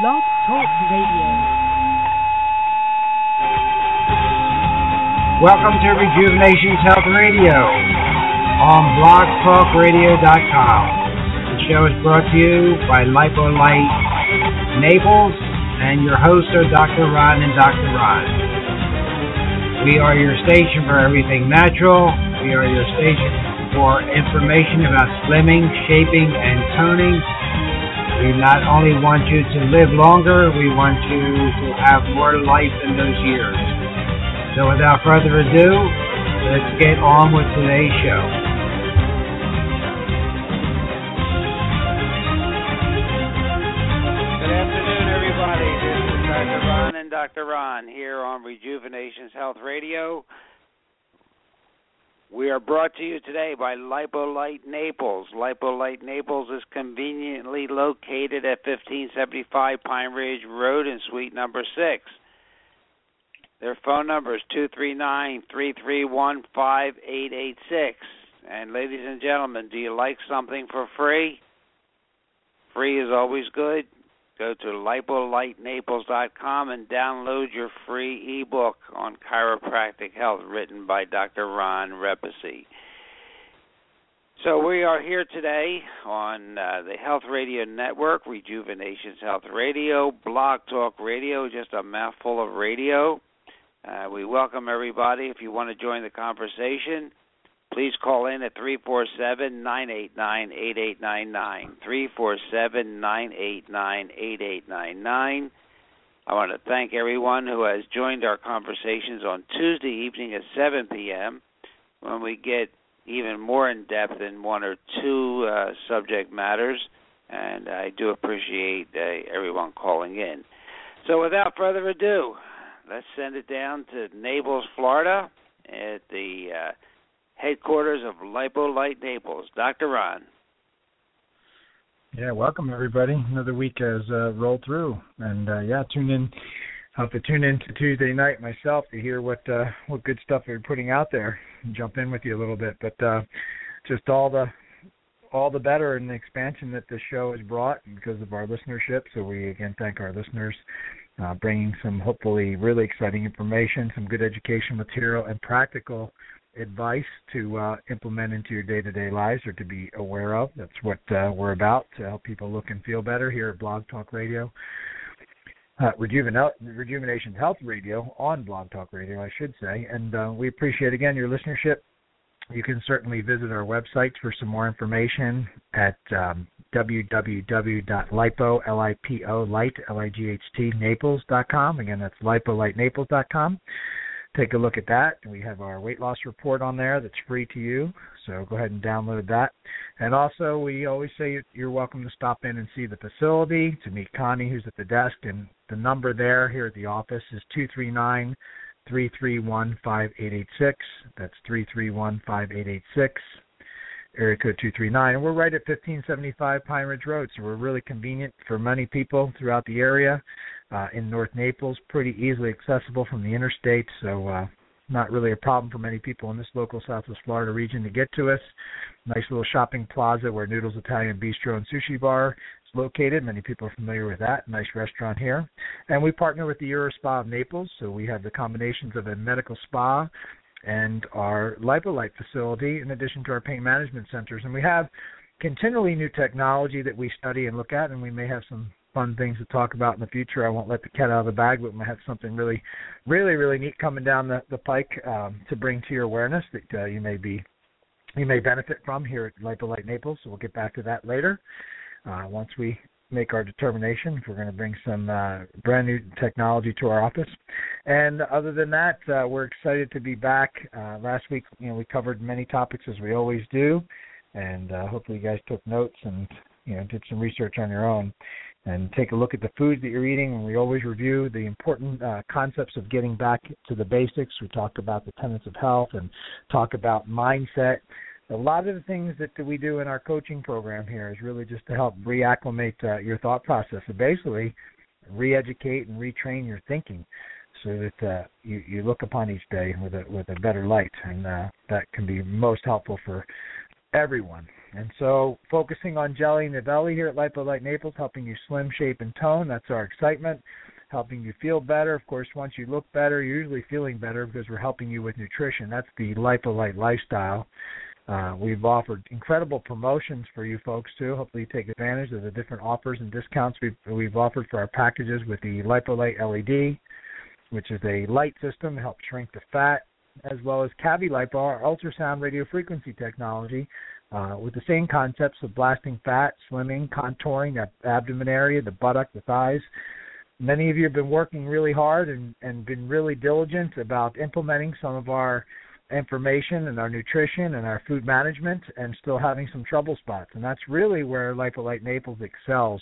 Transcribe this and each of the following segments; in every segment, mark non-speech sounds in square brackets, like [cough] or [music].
Talk Radio. Welcome to Rejuvenations Health Radio on blogtalkradio.com. The show is brought to you by Lipolite Naples, and your hosts are Dr. Ron and Dr. Ron. We are your station for everything natural. We are your station for information about slimming, shaping, and toning we not only want you to live longer, we want you to have more life in those years. So without further ado, let's get on with today's show. Dr. Ron and Dr. Ron here on Rejuvenations Health Radio. We are brought to you today by Lipolite Naples. Lipolite Naples is conveniently located at 1575 Pine Ridge Road in suite number 6. Their phone number is 239 331 5886. And, ladies and gentlemen, do you like something for free? Free is always good. Go to lipolitenaples.com and download your free ebook on chiropractic health written by Dr. Ron Repesi. So we are here today on uh, the Health Radio Network, Rejuvenations Health Radio, Blog Talk Radio, just a mouthful of radio. Uh, we welcome everybody. If you want to join the conversation, please call in at 347 989 8899. 347 989 8899. I want to thank everyone who has joined our conversations on Tuesday evening at 7 p.m. when we get even more in depth in one or two uh, subject matters, and I do appreciate uh, everyone calling in. So, without further ado, let's send it down to Naples, Florida, at the uh, headquarters of Lipolite Naples. Dr. Ron. Yeah, welcome everybody. Another week has uh, rolled through, and uh, yeah, tune in. I'll have to tune in to Tuesday night myself to hear what uh, what good stuff they're putting out there. And jump in with you a little bit, but uh, just all the all the better in the expansion that the show has brought because of our listenership. So we again thank our listeners, uh, bringing some hopefully really exciting information, some good education material, and practical advice to uh, implement into your day-to-day lives or to be aware of. That's what uh, we're about to help people look and feel better here at Blog Talk Radio. Uh, Rejuven- Rejuvenation Health Radio on Blog Talk Radio, I should say. And uh, we appreciate again your listenership. You can certainly visit our website for some more information at um, www.lipo, L-I-P-O, light, L-I-G-H-T, naples.com. Again, that's lipolitenaples.com take a look at that. We have our weight loss report on there that's free to you. So go ahead and download that. And also, we always say you're welcome to stop in and see the facility, to meet Connie, who's at the desk. And the number there here at the office is 239 331 5886. That's 331 5886 area code 239. And we're right at 1575 Pine Ridge Road, so we're really convenient for many people throughout the area. Uh, in North Naples, pretty easily accessible from the interstate, so uh, not really a problem for many people in this local Southwest Florida region to get to us. Nice little shopping plaza where Noodles Italian Bistro and Sushi Bar is located. Many people are familiar with that. Nice restaurant here. And we partner with the Euro Spa of Naples, so we have the combinations of a medical spa and our Lipolite facility, in addition to our pain management centers. And we have continually new technology that we study and look at, and we may have some fun things to talk about in the future. I won't let the cat out of the bag, but we have something really, really, really neat coming down the, the pike um, to bring to your awareness that uh, you may be, you may benefit from here at Lipolite Naples. So we'll get back to that later uh, once we make our determination if we're going to bring some uh, brand new technology to our office. And other than that, uh, we're excited to be back. Uh, last week, you know, we covered many topics as we always do, and uh, hopefully you guys took notes and you know did some research on your own and take a look at the foods that you're eating. And we always review the important uh, concepts of getting back to the basics. We talk about the tenets of health and talk about mindset. A lot of the things that we do in our coaching program here is really just to help reacclimate uh, your thought process and basically re-educate and retrain your thinking so that uh, you, you look upon each day with a with a better light, and uh, that can be most helpful for everyone And so, focusing on jellying the belly here at Lipolite Naples, helping you slim, shape, and tone. That's our excitement. Helping you feel better. Of course, once you look better, you're usually feeling better because we're helping you with nutrition. That's the Lipolite lifestyle. Uh, we've offered incredible promotions for you folks too. Hopefully, you take advantage of the different offers and discounts we've, we've offered for our packages with the Lipolite LED, which is a light system to help shrink the fat, as well as CaviLipo, our ultrasound radio frequency technology, uh, with the same concepts of blasting fat, slimming, contouring that abdomen area, the buttock, the thighs. Many of you have been working really hard and, and been really diligent about implementing some of our information and our nutrition and our food management and still having some trouble spots. And that's really where Lipolite Naples excels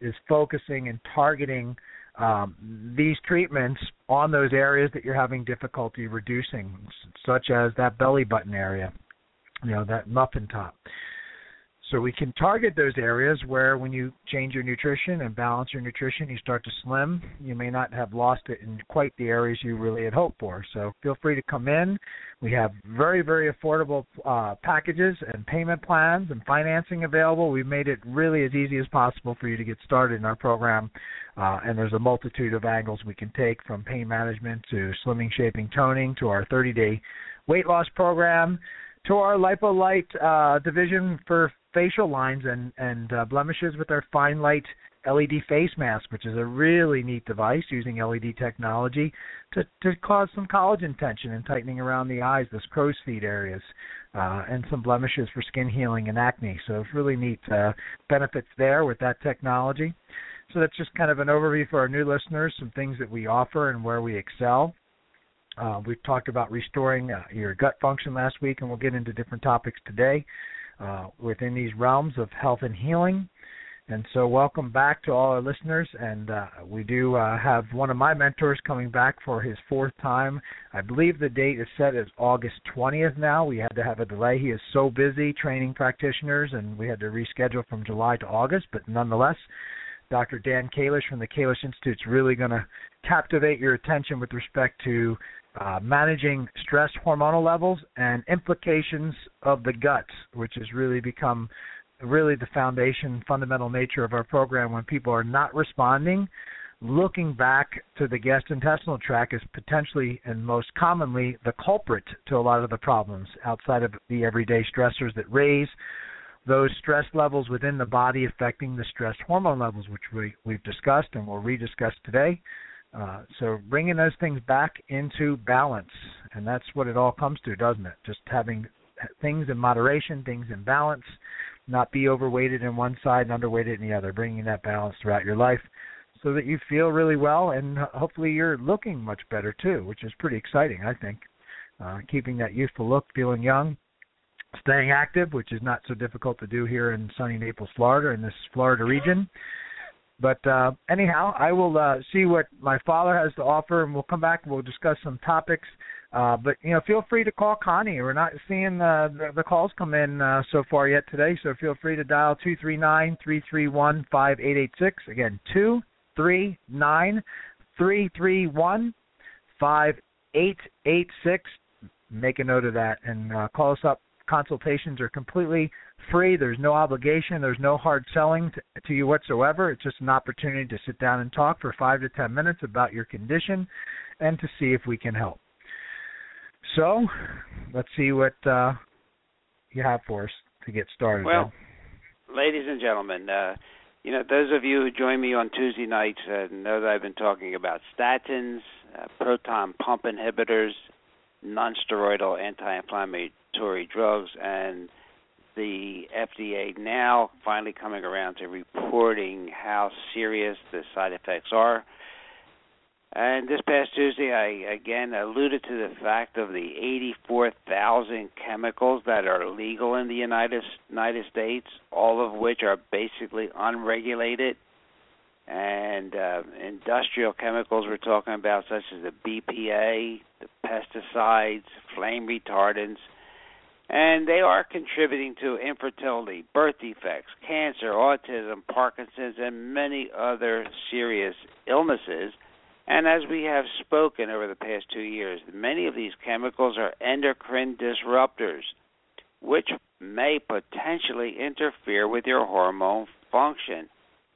is focusing and targeting um, these treatments on those areas that you're having difficulty reducing, such as that belly button area, you know, that muffin top. So we can target those areas where when you change your nutrition and balance your nutrition, you start to slim. You may not have lost it in quite the areas you really had hoped for. So feel free to come in. We have very, very affordable uh, packages and payment plans and financing available. We've made it really as easy as possible for you to get started in our program. Uh, and there's a multitude of angles we can take from pain management to slimming, shaping, toning to our 30 day weight loss program to our lipolite uh, division for facial lines and and uh, blemishes with our fine light LED face mask, which is a really neat device using LED technology to to cause some collagen tension and tightening around the eyes, those crow's feet areas, uh, and some blemishes for skin healing and acne. So it's really neat uh, benefits there with that technology. So that's just kind of an overview for our new listeners, some things that we offer and where we excel. Uh, we've talked about restoring uh, your gut function last week, and we'll get into different topics today uh, within these realms of health and healing. And so, welcome back to all our listeners. And uh, we do uh, have one of my mentors coming back for his fourth time. I believe the date is set as August 20th now. We had to have a delay. He is so busy training practitioners, and we had to reschedule from July to August. But nonetheless, Dr. Dan Kalish from the Kalish Institute is really going to captivate your attention with respect to uh, managing stress hormonal levels and implications of the gut, which has really become really the foundation, fundamental nature of our program. When people are not responding, looking back to the gastrointestinal tract is potentially and most commonly the culprit to a lot of the problems outside of the everyday stressors that raise those stress levels within the body affecting the stress hormone levels, which we, we've discussed and we'll rediscuss today. Uh, so bringing those things back into balance, and that's what it all comes to, doesn't it? Just having things in moderation, things in balance, not be overweighted in one side and underweighted in the other. Bringing that balance throughout your life, so that you feel really well, and hopefully you're looking much better too, which is pretty exciting, I think. Uh, keeping that youthful look, feeling young, staying active, which is not so difficult to do here in sunny Naples, Florida, in this Florida region. But uh, anyhow, I will uh, see what my father has to offer, and we'll come back and we'll discuss some topics. Uh, but you know, feel free to call Connie. We're not seeing uh, the, the calls come in uh, so far yet today, so feel free to dial two three nine three three one five eight eight six. Again, two three nine three three one five eight eight six. Make a note of that and uh, call us up. Consultations are completely free. There's no obligation. There's no hard selling to, to, you whatsoever. It's just an opportunity to sit down and talk for five to ten minutes about your condition and to see if we can help. So, let's see what uh, you have for us to get started. Well, ladies and gentlemen, uh, you know those of you who join me on Tuesday nights uh, know that I've been talking about statins, uh, proton pump inhibitors, non-steroidal anti-inflammatory drugs, and the FDA now finally coming around to reporting how serious the side effects are. And this past Tuesday, I again alluded to the fact of the 84,000 chemicals that are legal in the United United States, all of which are basically unregulated. And uh, industrial chemicals we're talking about, such as the BPA, the pesticides, flame retardants, and they are contributing to infertility, birth defects, cancer, autism, Parkinson's, and many other serious illnesses. And as we have spoken over the past two years, many of these chemicals are endocrine disruptors, which may potentially interfere with your hormone function,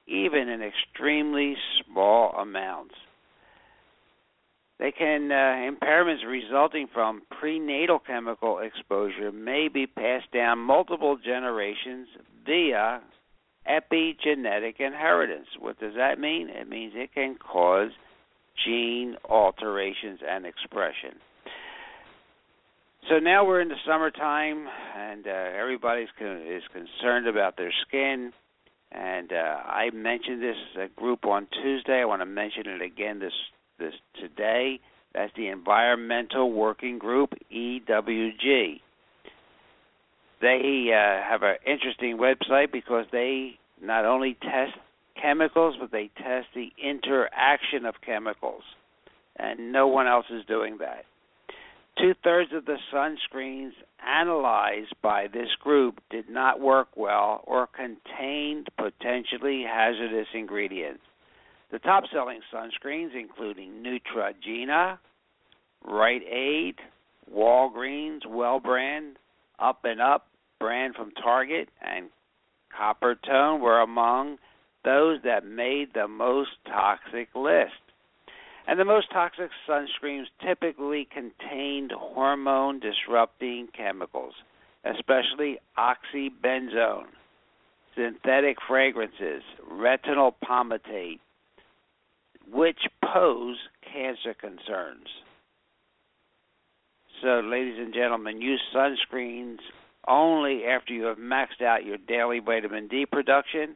even in extremely small amounts. They can uh, impairments resulting from prenatal chemical exposure may be passed down multiple generations via epigenetic inheritance. What does that mean? It means it can cause gene alterations and expression. So now we're in the summertime, and uh, everybody's con- is concerned about their skin. And uh, I mentioned this uh, group on Tuesday. I want to mention it again this this today. That's the Environmental Working Group (EWG). They uh, have an interesting website because they not only test chemicals, but they test the interaction of chemicals, and no one else is doing that. Two thirds of the sunscreens analyzed by this group did not work well or contained potentially hazardous ingredients. The top selling sunscreens, including Neutrogena, Rite Aid, Walgreens, Well Brand, Up and Up brand from Target, and Coppertone, were among those that made the most toxic list. And the most toxic sunscreens typically contained hormone disrupting chemicals, especially oxybenzone, synthetic fragrances, retinol palmitate, which pose cancer concerns. So, ladies and gentlemen, use sunscreens only after you have maxed out your daily vitamin D production,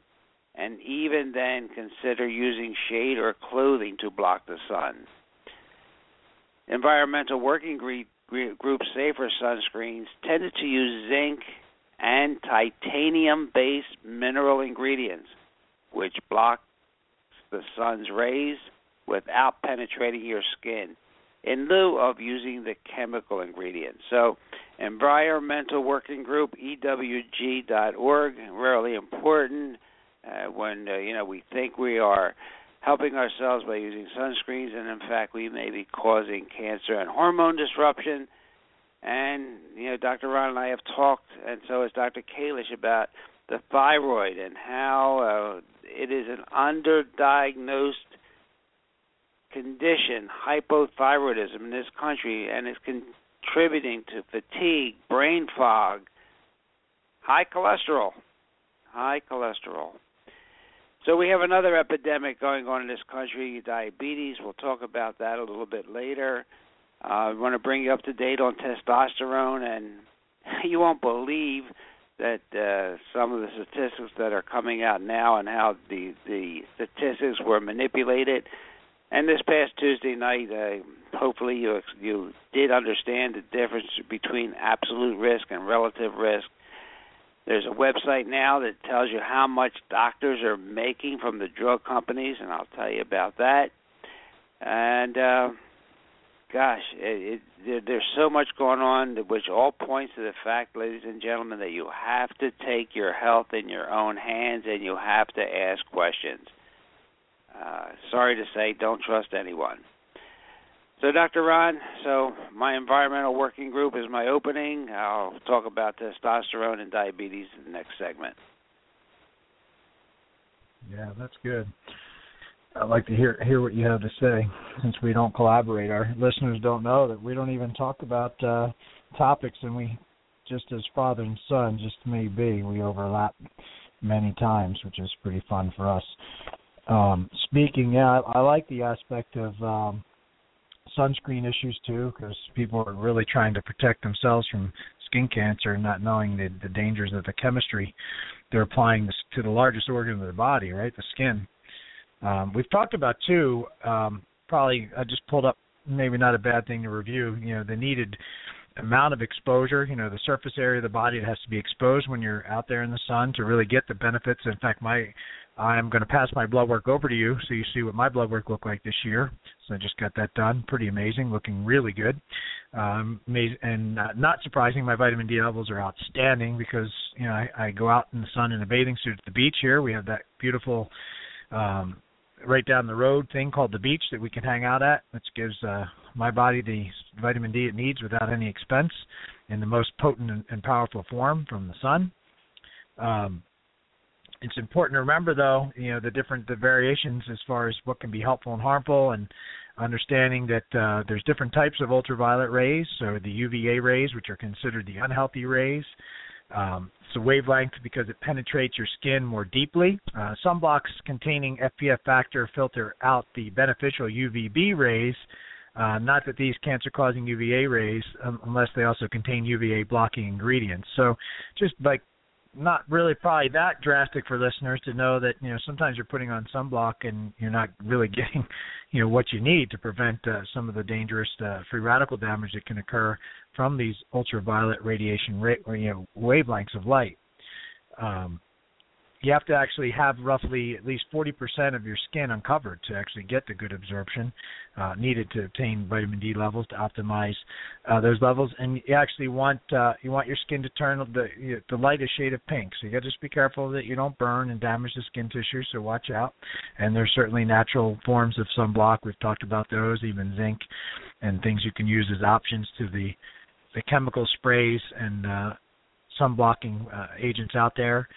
and even then consider using shade or clothing to block the sun. Environmental Working Group safer sunscreens tended to use zinc and titanium based mineral ingredients, which block the sun's rays without penetrating your skin in lieu of using the chemical ingredients. So, Environmental Working Group, EWG.org, really important uh, when uh, you know we think we are helping ourselves by using sunscreens, and in fact we may be causing cancer and hormone disruption. And you know, Dr. Ron and I have talked, and so has Dr. Kalish about the thyroid and how uh, it is an underdiagnosed condition, hypothyroidism, in this country, and is contributing to fatigue, brain fog, high cholesterol, high cholesterol. So we have another epidemic going on in this country, diabetes. We'll talk about that a little bit later. Uh, I want to bring you up to date on testosterone, and [laughs] you won't believe that uh, some of the statistics that are coming out now and how the the statistics were manipulated. And this past Tuesday night, uh, hopefully you you did understand the difference between absolute risk and relative risk. There's a website now that tells you how much doctors are making from the drug companies, and I'll tell you about that. And uh, gosh, it, it, there, there's so much going on, which all points to the fact, ladies and gentlemen, that you have to take your health in your own hands and you have to ask questions. Uh, sorry to say, don't trust anyone. So, Dr. Ron, so my environmental working group is my opening. I'll talk about testosterone and diabetes in the next segment. Yeah, that's good. I'd like to hear hear what you have to say. Since we don't collaborate, our listeners don't know that we don't even talk about uh, topics, and we just as father and son, just may be, we overlap many times, which is pretty fun for us. Um, speaking, yeah, I, I like the aspect of um, sunscreen issues too, because people are really trying to protect themselves from skin cancer, not knowing the, the dangers of the chemistry they're applying this to the largest organ of the body, right, the skin. Um, we've talked about too. Um, probably I just pulled up. Maybe not a bad thing to review. You know, the needed amount of exposure. You know, the surface area of the body that has to be exposed when you're out there in the sun to really get the benefits. In fact, my I'm going to pass my blood work over to you so you see what my blood work looked like this year. So I just got that done. Pretty amazing, looking really good. Um, and uh, not surprising, my vitamin D levels are outstanding because you know I, I go out in the sun in a bathing suit at the beach here. We have that beautiful um, right down the road thing called the beach that we can hang out at, which gives uh, my body the vitamin D it needs without any expense in the most potent and, powerful form from the sun. Um, it's important to remember though, you know, the different the variations as far as what can be helpful and harmful and understanding that uh, there's different types of ultraviolet rays, so the UVA rays, which are considered the unhealthy rays. Um, it's a wavelength because it penetrates your skin more deeply. Uh, sunblocks containing SPF factor filter out the beneficial UVB rays. Uh, not that these cancer-causing UVA rays, um, unless they also contain UVA blocking ingredients. So, just like not really probably that drastic for listeners to know that you know sometimes you're putting on sunblock and you're not really [laughs] getting you know what you need to prevent uh, some of the dangerous uh, free radical damage that can occur from these ultraviolet radiation ra- or, you know wavelengths of light. Um, you have to actually have roughly at least 40% of your skin uncovered to actually get the good absorption uh, needed to obtain vitamin D levels to optimize uh, those levels. And you actually want uh, you want your skin to turn the the lightest shade of pink. So you got to just be careful that you don't burn and damage the skin tissue. So watch out. And there's certainly natural forms of sunblock. We've talked about those, even zinc, and things you can use as options to the the chemical sprays and uh, sunblocking uh, agents out there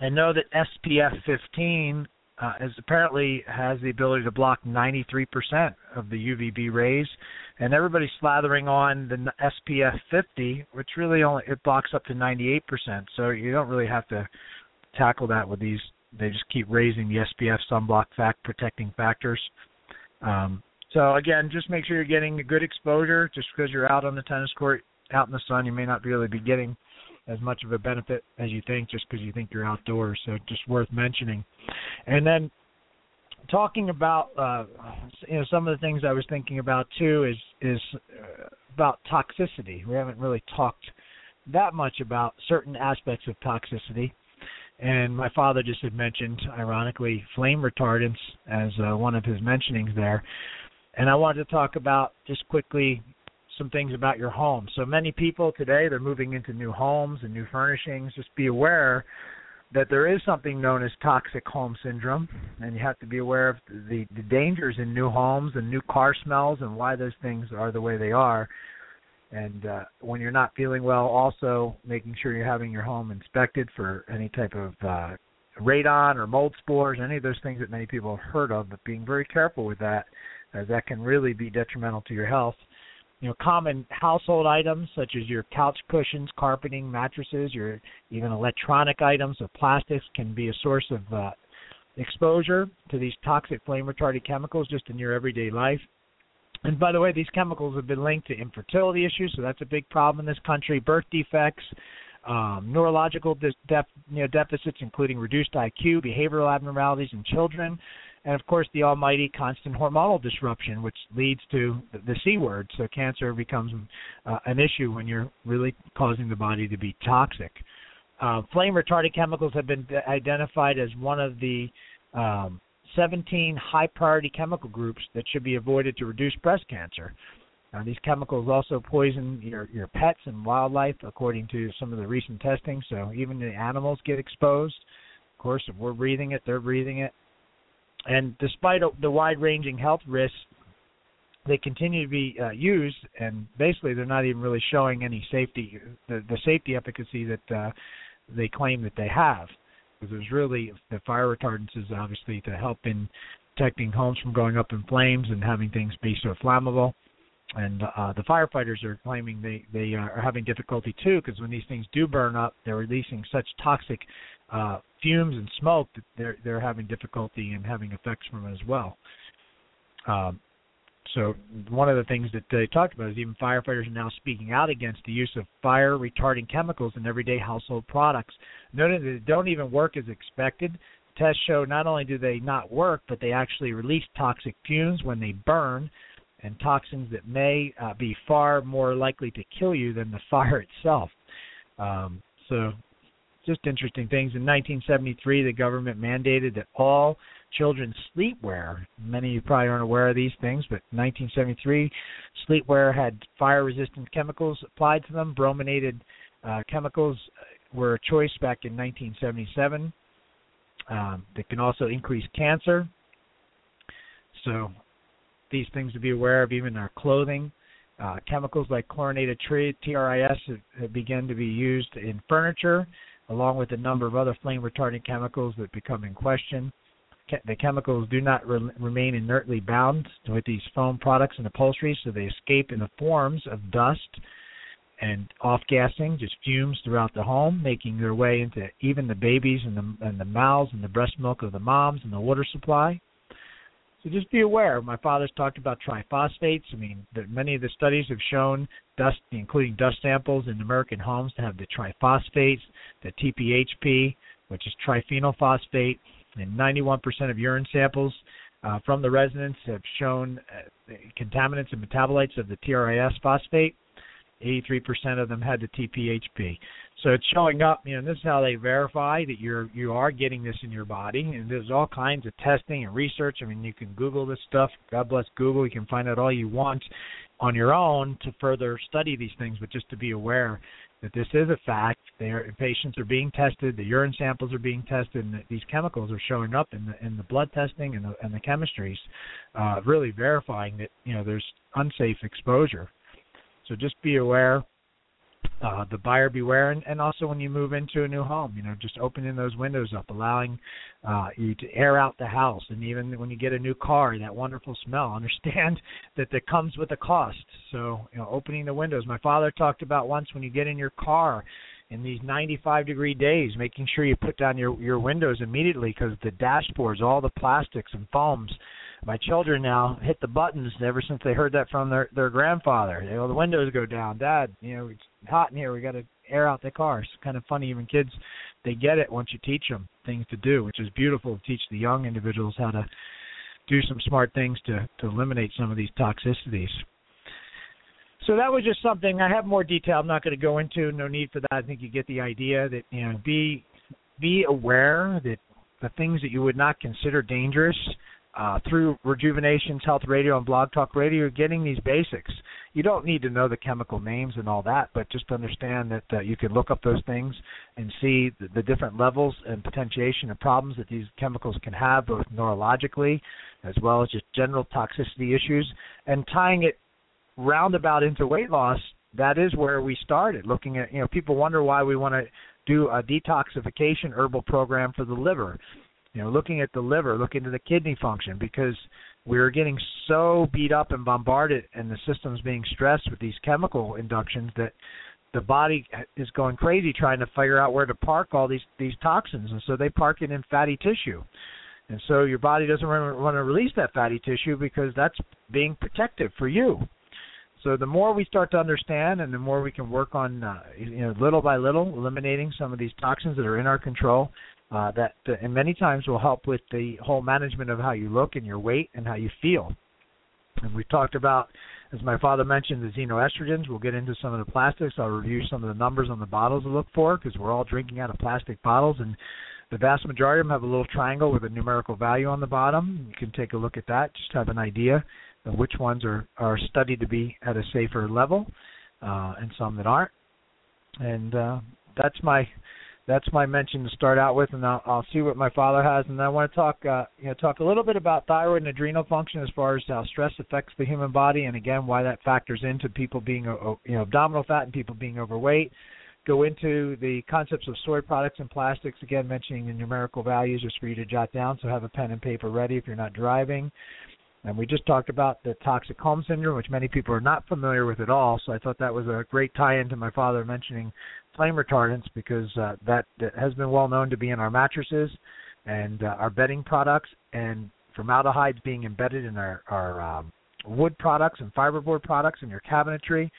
and know that SPF 15 uh, is apparently has the ability to block 93% of the UVB rays, and everybody's slathering on the SPF 50, which really only it blocks up to 98%. So you don't really have to tackle that with these. They just keep raising the SPF sunblock fact protecting factors. Um, so again, just make sure you're getting a good exposure. Just because you're out on the tennis court, out in the sun, you may not really be getting as much of a benefit as you think just because you think you're outdoors. So just worth mentioning. And then talking about uh, you know some of the things I was thinking about too is is uh, about toxicity. We haven't really talked that much about certain aspects of toxicity. And my father just had mentioned, ironically, flame retardants as uh, one of his mentionings there. And I wanted to talk about just quickly some things about your home. So many people today they're moving into new homes and new furnishings. Just be aware that there is something known as toxic home syndrome, and you have to be aware of the, the dangers in new homes and new car smells and why those things are the way they are. And uh, when you're not feeling well, also making sure you're having your home inspected for any type of uh, radon or mold spores, any of those things that many people have heard of, but being very careful with that, as that can really be detrimental to your health you know common household items such as your couch cushions, carpeting, mattresses, your even electronic items of plastics can be a source of uh, exposure to these toxic flame retardant chemicals just in your everyday life. And by the way, these chemicals have been linked to infertility issues, so that's a big problem in this country. Birth defects, um, neurological def, you know, deficits, including reduced IQ, behavioral abnormalities in children, and of course the almighty constant hormonal disruption, which leads to the, C word. So cancer becomes uh, an issue when you're really causing the body to be toxic. Uh, flame retardant chemicals have been identified as one of the um, 17 high priority chemical groups that should be avoided to reduce breast cancer. Uh, these chemicals also poison your, your pets and wildlife, according to some of the recent testing. So even the animals get exposed. Of course, if we're breathing it, they're breathing it. And despite the wide-ranging health risks, they continue to be uh, used, and basically they're not even really showing any safety, the, the safety efficacy that uh, they claim that they have. Because there's really the fire retardants is obviously to help in protecting homes from going up in flames and having things be so flammable. And uh, the firefighters are claiming they they are having difficulty too because when these things do burn up, they're releasing such toxic uh, fumes and smoke that they're they're having difficulty and having effects from it as well. Um, so one of the things that they talked about is even firefighters are now speaking out against the use of fire retarding chemicals in everyday household products, noting that they don't even work as expected. Tests show not only do they not work, but they actually release toxic fumes when they burn, and toxins that may uh, be far more likely to kill you than the [laughs] fire itself. Um, so just interesting things. In 1973, the government mandated that all children's sleepwear, many of you probably aren't aware of these things, but 1973, sleepwear had fire resistant chemicals applied to them. Brominated uh, chemicals were a choice back in 1977. Um, they can also increase cancer. So these things to be aware of, even our clothing. Uh, chemicals like chlorinated tri- TRIS have, have begun to be used in furniture, along with a number of other flame retardant chemicals that become in question. The chemicals do not re- remain inertly bound with these foam products and upholstery, so they escape in the forms of dust and off gassing, just fumes throughout the home, making their way into even the babies and the and the mouths and the breast milk of the moms and the water supply. So just be aware. My father's talked about triphosphates. I mean, many of the studies have shown dust, including dust samples in American homes, to have the triphosphates, the TPHP, which is triphenyl phosphate, and 91% of urine samples uh, from the residents have shown uh, contaminants and metabolites of the TRIS phosphate. 83% of them had the TPHP. So it's showing up, you know, this is how they verify that you're you are getting this in your body. And there's all kinds of testing and research. I mean, you can Google this stuff. God bless Google. You can find out all you want on your own to further study these things, but just to be aware that this is a fact. Their patients are being tested, the urine samples are being tested, and these chemicals are showing up in the in the blood testing and the and the chemistries, uh, really verifying that you know there's unsafe exposure. So just be aware. Uh, the buyer beware, and, and also when you move into a new home, you know, just opening those windows up, allowing uh, you to air out the house, and even when you get a new car, that wonderful smell. Understand [laughs] that that comes with a cost. So, you know, opening the windows. My father talked about once when you get in your car in these 95 degree days, making sure you put down your your windows immediately because the dashboards, all the plastics and foams my children now hit the buttons ever since they heard that from their their grandfather. They go, the windows go down, Dad. You know, it's hot in here. We got to air out the car. It's kind of funny. Even kids, they get it once you teach them things to do, which is beautiful to teach the young individuals how to do some smart things to to eliminate some of these toxicities. So that was just something. I have more detail. I'm not going to go into. No need for that. I think you get the idea that you know be be aware that the things that you would not consider dangerous uh, through Rejuvenations Health Radio and Blog Talk Radio, you're getting these basics. You don't need to know the chemical names and all that, but just understand that uh, you can look up those things and see the, the different levels and potentiation of problems that these chemicals can have, both neurologically as well as just general toxicity issues, and tying it roundabout into weight loss. That is where we started looking at. You know, people wonder why we want to do a detoxification herbal program for the liver you know, looking at the liver, looking at the kidney function, because we're getting so beat up and bombarded, and the system's being stressed with these chemical inductions that the body is going crazy trying to figure out where to park all these these toxins, and so they park it in fatty tissue. And so your body doesn't want to release that fatty tissue because that's being protective for you. So the more we start to understand, and the more we can work on, uh, you know, little by little, eliminating some of these toxins that are in our control, uh, that uh, and many times will help with the whole management of how you look and your weight and how you feel. And we talked about, as my father mentioned, the xenoestrogens. We'll get into some of the plastics. I'll review some of the numbers on the bottles to look for because we're all drinking out of plastic bottles, and the vast majority of them have a little triangle with a numerical value on the bottom. You can take a look at that, just have an idea of which ones are are studied to be at a safer level, uh, and some that aren't. And uh, that's my that's my mention to start out with, and I'll, I'll see what my father has, and I want to talk, uh, you know, talk a little bit about thyroid and adrenal function as far as how stress affects the human body, and again why that factors into people being, you know, abdominal fat and people being overweight. Go into the concepts of soy products and plastics, again mentioning the numerical values just for you to jot down. So have a pen and paper ready if you're not driving. And we just talked about the toxic home syndrome, which many people are not familiar with at all. So I thought that was a great tie-in to my father mentioning flame retardants because uh, that, that has been well known to be in our mattresses and uh, our bedding products, and formaldehyde being embedded in our, our um, wood products and fiberboard products in your cabinetry.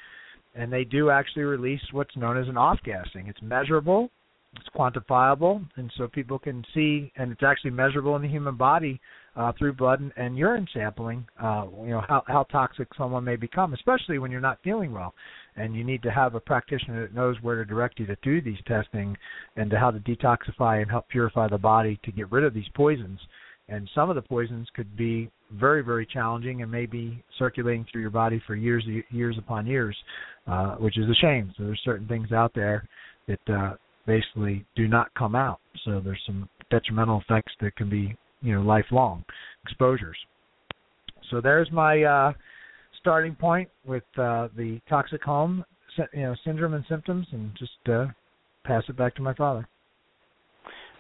And they do actually release what's known as an off-gassing. It's measurable, it's quantifiable, and so people can see, and it's actually measurable in the human body uh, through blood and, and urine sampling. Uh, you know how how toxic someone may become, especially when you're not feeling well, and you need to have a practitioner that knows where to direct you to do these testing and to how to detoxify and help purify the body to get rid of these poisons. And some of the poisons could be very very challenging and may be circulating through your body for years years upon years, uh, which is a shame. So there's certain things out there that uh, basically do not come out. So there's some detrimental effects that can be, you know, lifelong exposures. So there's my uh, starting point with uh, the toxic home, you know, syndrome and symptoms, and just uh, pass it back to my father.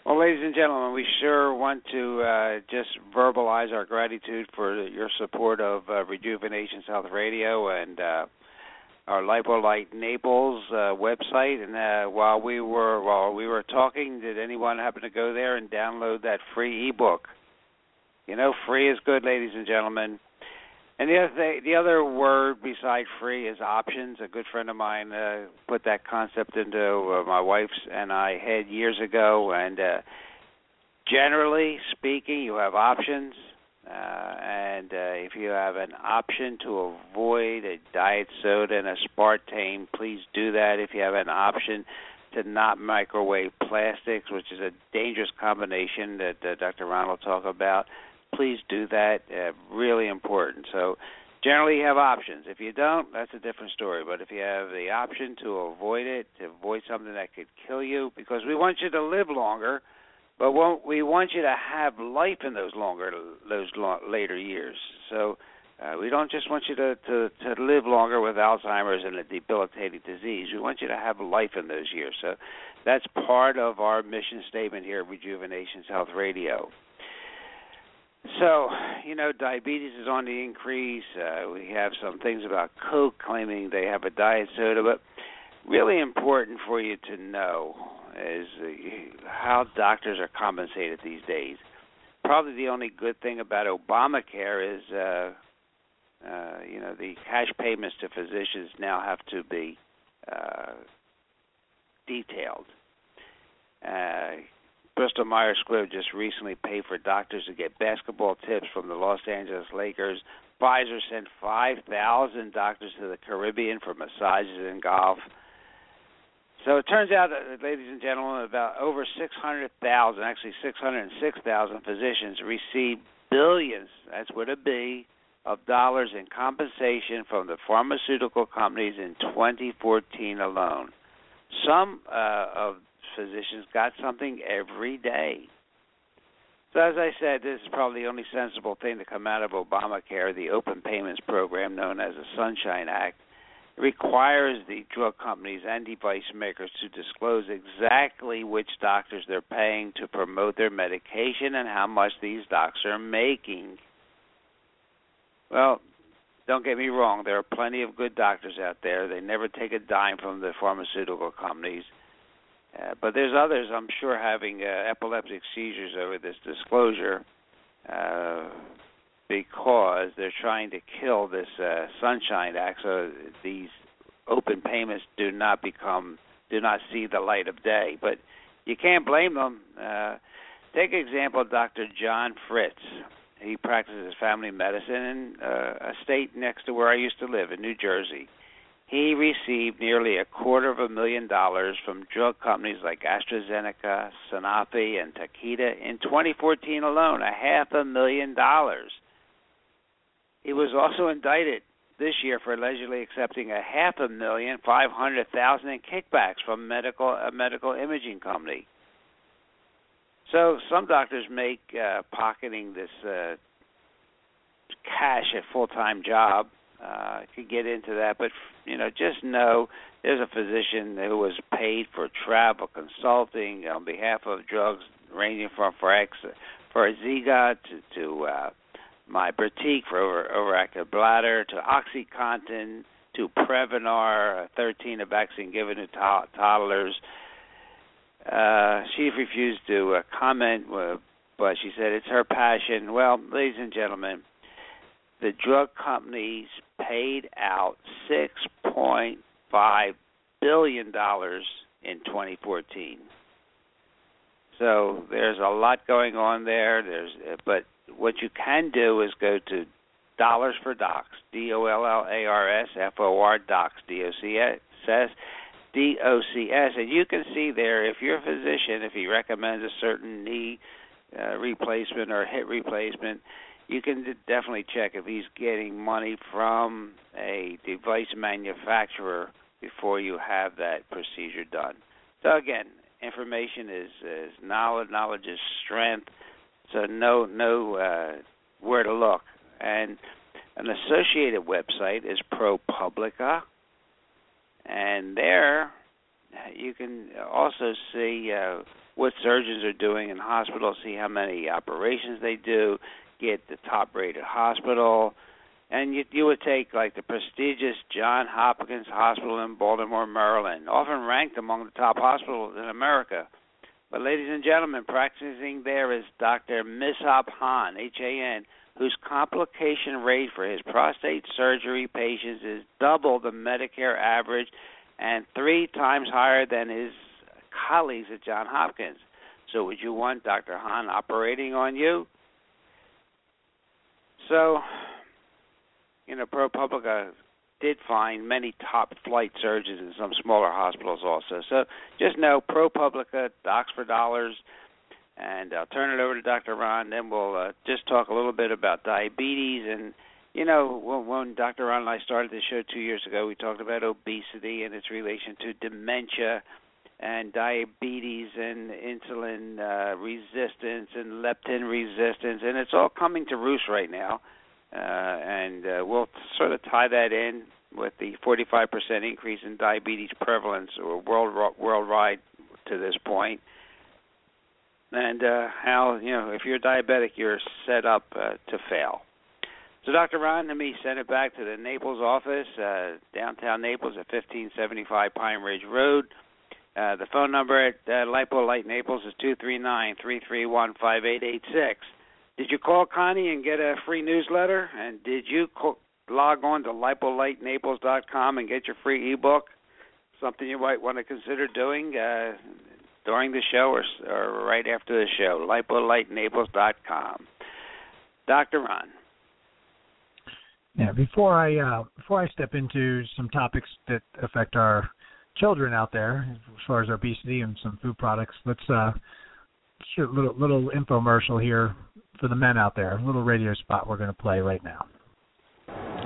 Well, ladies and gentlemen, we sure want to uh, just verbalize our gratitude for your support of uh, Rejuvenations Health Radio and uh, our Lipolite Naples uh, website. And uh, while we were while we were talking, did anyone happen to go there and download that free ebook? You know, free is good, ladies and gentlemen. And the other thing, the other word beside free is options. A good friend of mine uh, put that concept into uh, my wife's and I head years ago. And uh, generally speaking, you have options. Uh, and uh, if you have an option to avoid a diet soda and aspartame, please do that. If you have an option to not microwave plastics, which is a dangerous combination that uh, Dr. Ronald talked about, please do that. Uh, really important. So, generally, you have options. If you don't, that's a different story. But if you have the option to avoid it, to avoid something that could kill you, because we want you to live longer, but we want you to have life in those longer, those later years. So. Uh, we don't just want you to, to to live longer with Alzheimer's and a debilitating disease. We want you to have life in those years. So that's part of our mission statement here at Rejuvenation Health Radio. So, you know, diabetes is on the increase. Uh, we have some things about Coke claiming they have a diet soda, but really important for you to know is uh, how doctors are compensated these days. Probably the only good thing about Obamacare is, uh, uh, you know, the cash payments to physicians now have to be uh, detailed. Uh, Bristol Myers Squibb just recently paid for doctors to get basketball tips from the Los Angeles Lakers. Pfizer sent 5,000 doctors to the Caribbean for massages and golf. So it turns out that, ladies and gentlemen, about over 600,000, actually 606,000 physicians received billions, that's what it be, of dollars in compensation from the pharmaceutical companies in 2014 alone. Some uh, of physicians got something every day. So, as I said, this is probably the only sensible thing to come out of Obamacare, the open payments program known as the Sunshine Act. It requires the drug companies and device makers to disclose exactly which doctors they're paying to promote their medication and how much these docs are making. Well, don't get me wrong, there are plenty of good doctors out there. They never take a dime from the pharmaceutical companies. Uh, but there's others, I'm sure, having uh, epileptic seizures over this disclosure uh, because they're trying to kill this uh, Sunshine Act, so these open payments do not become do not see the light of day. But you can't blame them. Uh, take example, Dr. John Fritz. He practices family medicine in uh, a state next to where I used to live in New Jersey he received nearly a quarter of a million dollars from drug companies like AstraZeneca, Sanofi, and Takeda in 2014 alone, a half a million dollars. He was also indicted this year for allegedly accepting a half a million five hundred thousand in kickbacks from medical a medical imaging company. So some doctors make uh, pocketing this uh, cash a full time job uh, could get into that, but you know, just know there's a physician who was paid for travel consulting on behalf of drugs ranging from for X Farxiga to to uh, Myrbetriq for over, overactive bladder to OxyContin to Prevnar, 13 a vaccine given to to- toddlers. Uh, she refused to uh, comment, uh, but she said it's her passion. Well, ladies and gentlemen, the drug companies paid out six point five billion dollars in 2014. So there's a lot going on there. There's but what you can do is go to Dollars for Docs, D O L L A R S F O R Docs, D O C S D O C S, and you can see there if your physician, if he recommends a certain knee uh, replacement or hip replacement, you can definitely check if he's getting money from a device manufacturer before you have that procedure done. So again, information is, is knowledge. Knowledge is strength. So know know uh, where to look. And An associated website is ProPublica, and there you can also see uh, what surgeons are doing in hospitals, see how many operations they do, get the top rated hospital. And you, you would take like the prestigious John Hopkins Hospital in Baltimore, Maryland, often ranked among the top hospitals in America. But, ladies and gentlemen, practicing there is Dr. Misop Han, H A N, whose complication rate for his prostate surgery patients is double the Medicare average and three times higher than his colleagues at John Hopkins. So, would you want Dr. Han operating on you? So, you know, ProPublica did find many top flight surgeons in some smaller hospitals also. So just know ProPublica, Docs for Dollars, and I'll turn it over to Dr. Ron. Then we'll uh, just talk a little bit about diabetes. And, you know, when, when Dr. Ron and I started this show two years ago, we talked about obesity and its relation to dementia and diabetes and insulin uh, resistance and leptin resistance. And it's all coming to roost right now uh, and uh, we'll sort of tie that in with the 45% increase in diabetes prevalence or world worldwide to this point, and uh, how you know if you're diabetic, you're set up uh, to fail. So, Dr. Ron, let me send it back to the Naples office, uh, downtown Naples at 1575 Pine Ridge Road. Uh, the phone number at uh, Lipolite Naples is two three nine three three one five eight eight six. Did you call Connie and get a free newsletter? And did you co- log on to lipolitenaples.com and get your free ebook? Something you might want to consider doing uh, during the show or, or right after the show. lipolitenaples.com. Dr. Ron. Yeah, before I uh, before I step into some topics that affect our children out there, as far as obesity and some food products, let's uh, shoot a little little infomercial here for the men out there. A little radio spot we're going to play right now.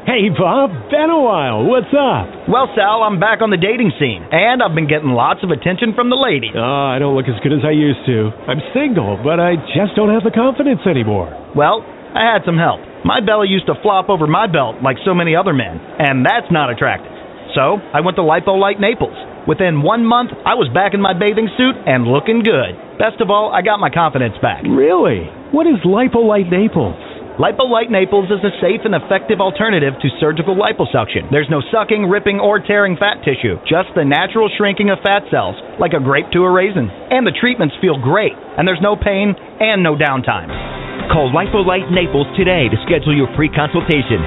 Hey, Bob, been a while. What's up? Well, Sal, I'm back on the dating scene, and I've been getting lots of attention from the ladies. Oh, I don't look as good as I used to. I'm single, but I just don't have the confidence anymore. Well, I had some help. My belly used to flop over my belt like so many other men, and that's not attractive. So I went to Lipolite Naples. Within one month, I was back in my bathing suit and looking good. Best of all, I got my confidence back. Really? What is Lipolite Naples? Lipolite Naples is a safe and effective alternative to surgical liposuction. There's no sucking, ripping, or tearing fat tissue, just the natural shrinking of fat cells, like a grape to a raisin. And the treatments feel great, and there's no pain and no downtime. Call Lipolite Naples today to schedule your free consultation.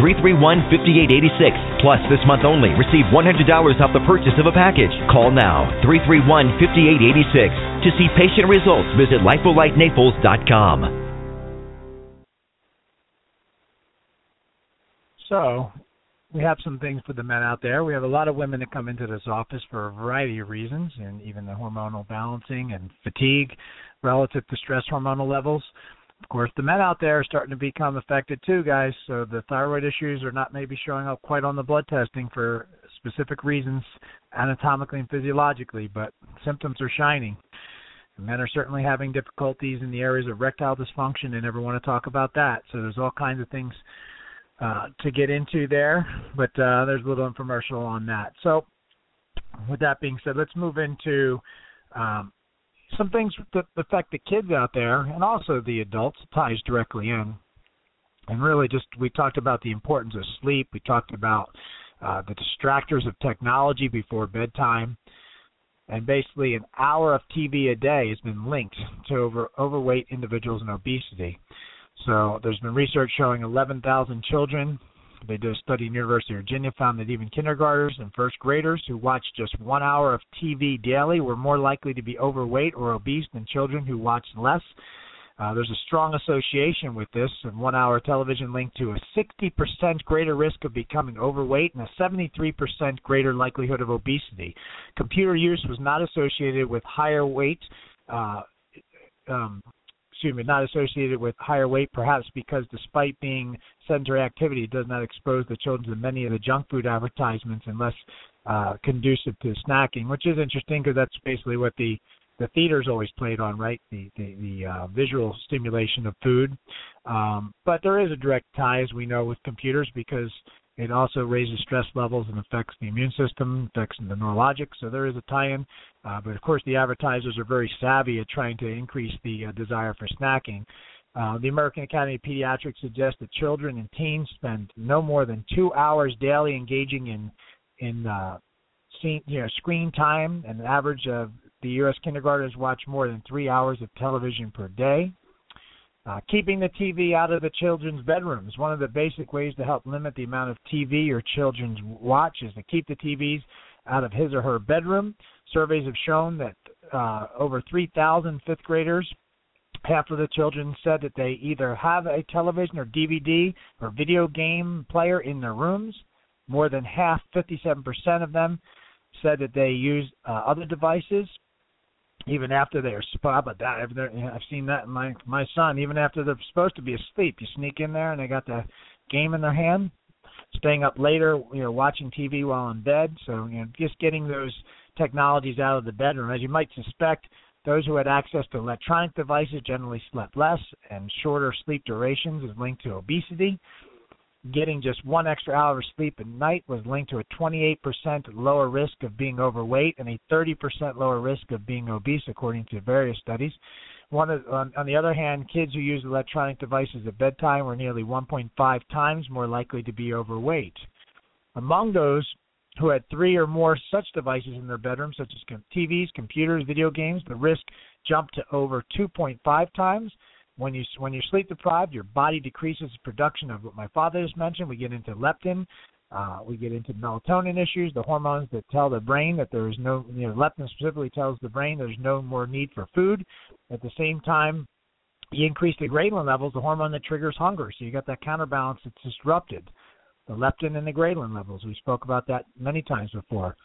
239-331-5886. Plus, this month only, receive $100 off the purchase of a package. Call now, 331-5886. To see patient results, visit lipolitenaples.com. So, we have some things for the men out there. We have a lot of women that come into this office for a variety of reasons, and even the hormonal balancing and fatigue relative to stress hormonal levels. Of course, the men out there are starting to become affected too, guys. So the thyroid issues are not maybe showing up quite on the blood testing for specific reasons, anatomically and physiologically, but symptoms are shining. men are certainly having difficulties in the areas of erectile dysfunction. They never want to talk about that. So there's all kinds of things uh, to get into there, but uh, there's a little infomercial on that. So, with that being said, let's move into um, some things that affect the kids out there and also the adults. Ties directly in. And really, just we talked about the importance of sleep. We talked about uh, the distractors of technology before bedtime. And basically, an hour of TV a day has been linked to over, overweight individuals and obesity. So there's been research showing 11,000 children. They did a study in University of Virginia found that even kindergartners and first graders who watched just one hour of TV daily were more likely to be overweight or obese than children who watched less. Uh, there's a strong association with this, and one hour television linked to a 60% greater risk of becoming overweight and a 73% greater likelihood of obesity. Computer use was not associated with higher weight, uh, um, excuse me, not associated with higher weight, perhaps because despite being sedentary activity, it does not expose the children to many of the junk food advertisements and less uh, conducive to snacking, which is interesting because that's basically what the the theater's always played on, right? The the, the uh, visual stimulation of food. Um, but there is a direct tie, as we know, with computers because it also raises stress levels and affects the immune system, affects the neurologic. So there is a tie-in. Uh, but of course, the advertisers are very savvy at trying to increase the uh, desire for snacking. Uh, the American Academy of Pediatrics suggests that children and teens spend no more than two hours daily engaging in in uh, scene, you know, screen time. And an average of the U.S. kindergartners watch more than three hours of television per day. Uh, keeping the TV out of the children's bedrooms. One of the basic ways to help limit the amount of TV your children watch is to keep the TVs out of his or her bedroom. Surveys have shown that uh, over 3,000 fifth graders, half of the children said that they either have a television or DVD or video game player in their rooms. More than half, 57% of them, said that they use uh, other devices even after they're supposed. That I've seen that in my my son. Even after they're supposed to be asleep, you sneak in there and they got the game in their hand, staying up later, you know, watching TV while in bed. So you know, just getting those technologies out of the bedroom. As you might suspect, those who had access to electronic devices generally slept less, and shorter sleep durations is linked to obesity getting just one extra hour of sleep at night was linked to a 28% lower risk of being overweight and a 30% lower risk of being obese, according to various studies. One of, on, on the other hand, kids who use electronic devices at bedtime were nearly 1.5 times more likely to be overweight. Among those who had three or more such devices in their bedroom, such as TVs, computers, video games, the risk jumped to over 2.5 times when you when you're sleep deprived, your body decreases the production of what my father just mentioned. We get into leptin, uh, we get into melatonin issues, the hormones that tell the brain that there is no, you know, leptin specifically tells the brain there's no more need for food. At the same time, you increase the ghrelin levels, the hormone that triggers hunger. So you got that counterbalance that's disrupted. The leptin and the ghrelin levels. We spoke about that many times before.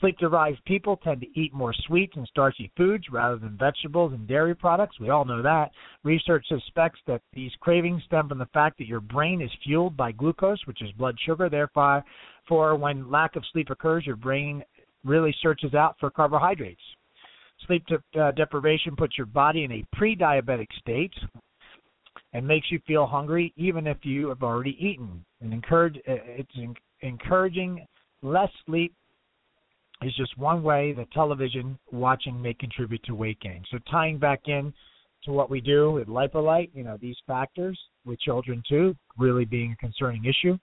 Sleep deprived people tend to eat more sweets and starchy foods rather than vegetables and dairy products. We all know that. Research suspects that these cravings stem from the fact that your brain is fueled by glucose, which is blood sugar. Therefore, for when lack of sleep occurs, your brain really searches out for carbohydrates. Sleep de- uh, deprivation puts your body in a pre-diabetic state and makes you feel hungry even if you have already eaten. And encourage, uh, it's encouraging less sleep is just one way that television watching may contribute to weight gain. So tying back in to what we do with Lipolite, you know, these factors with children too, really being a concerning issue.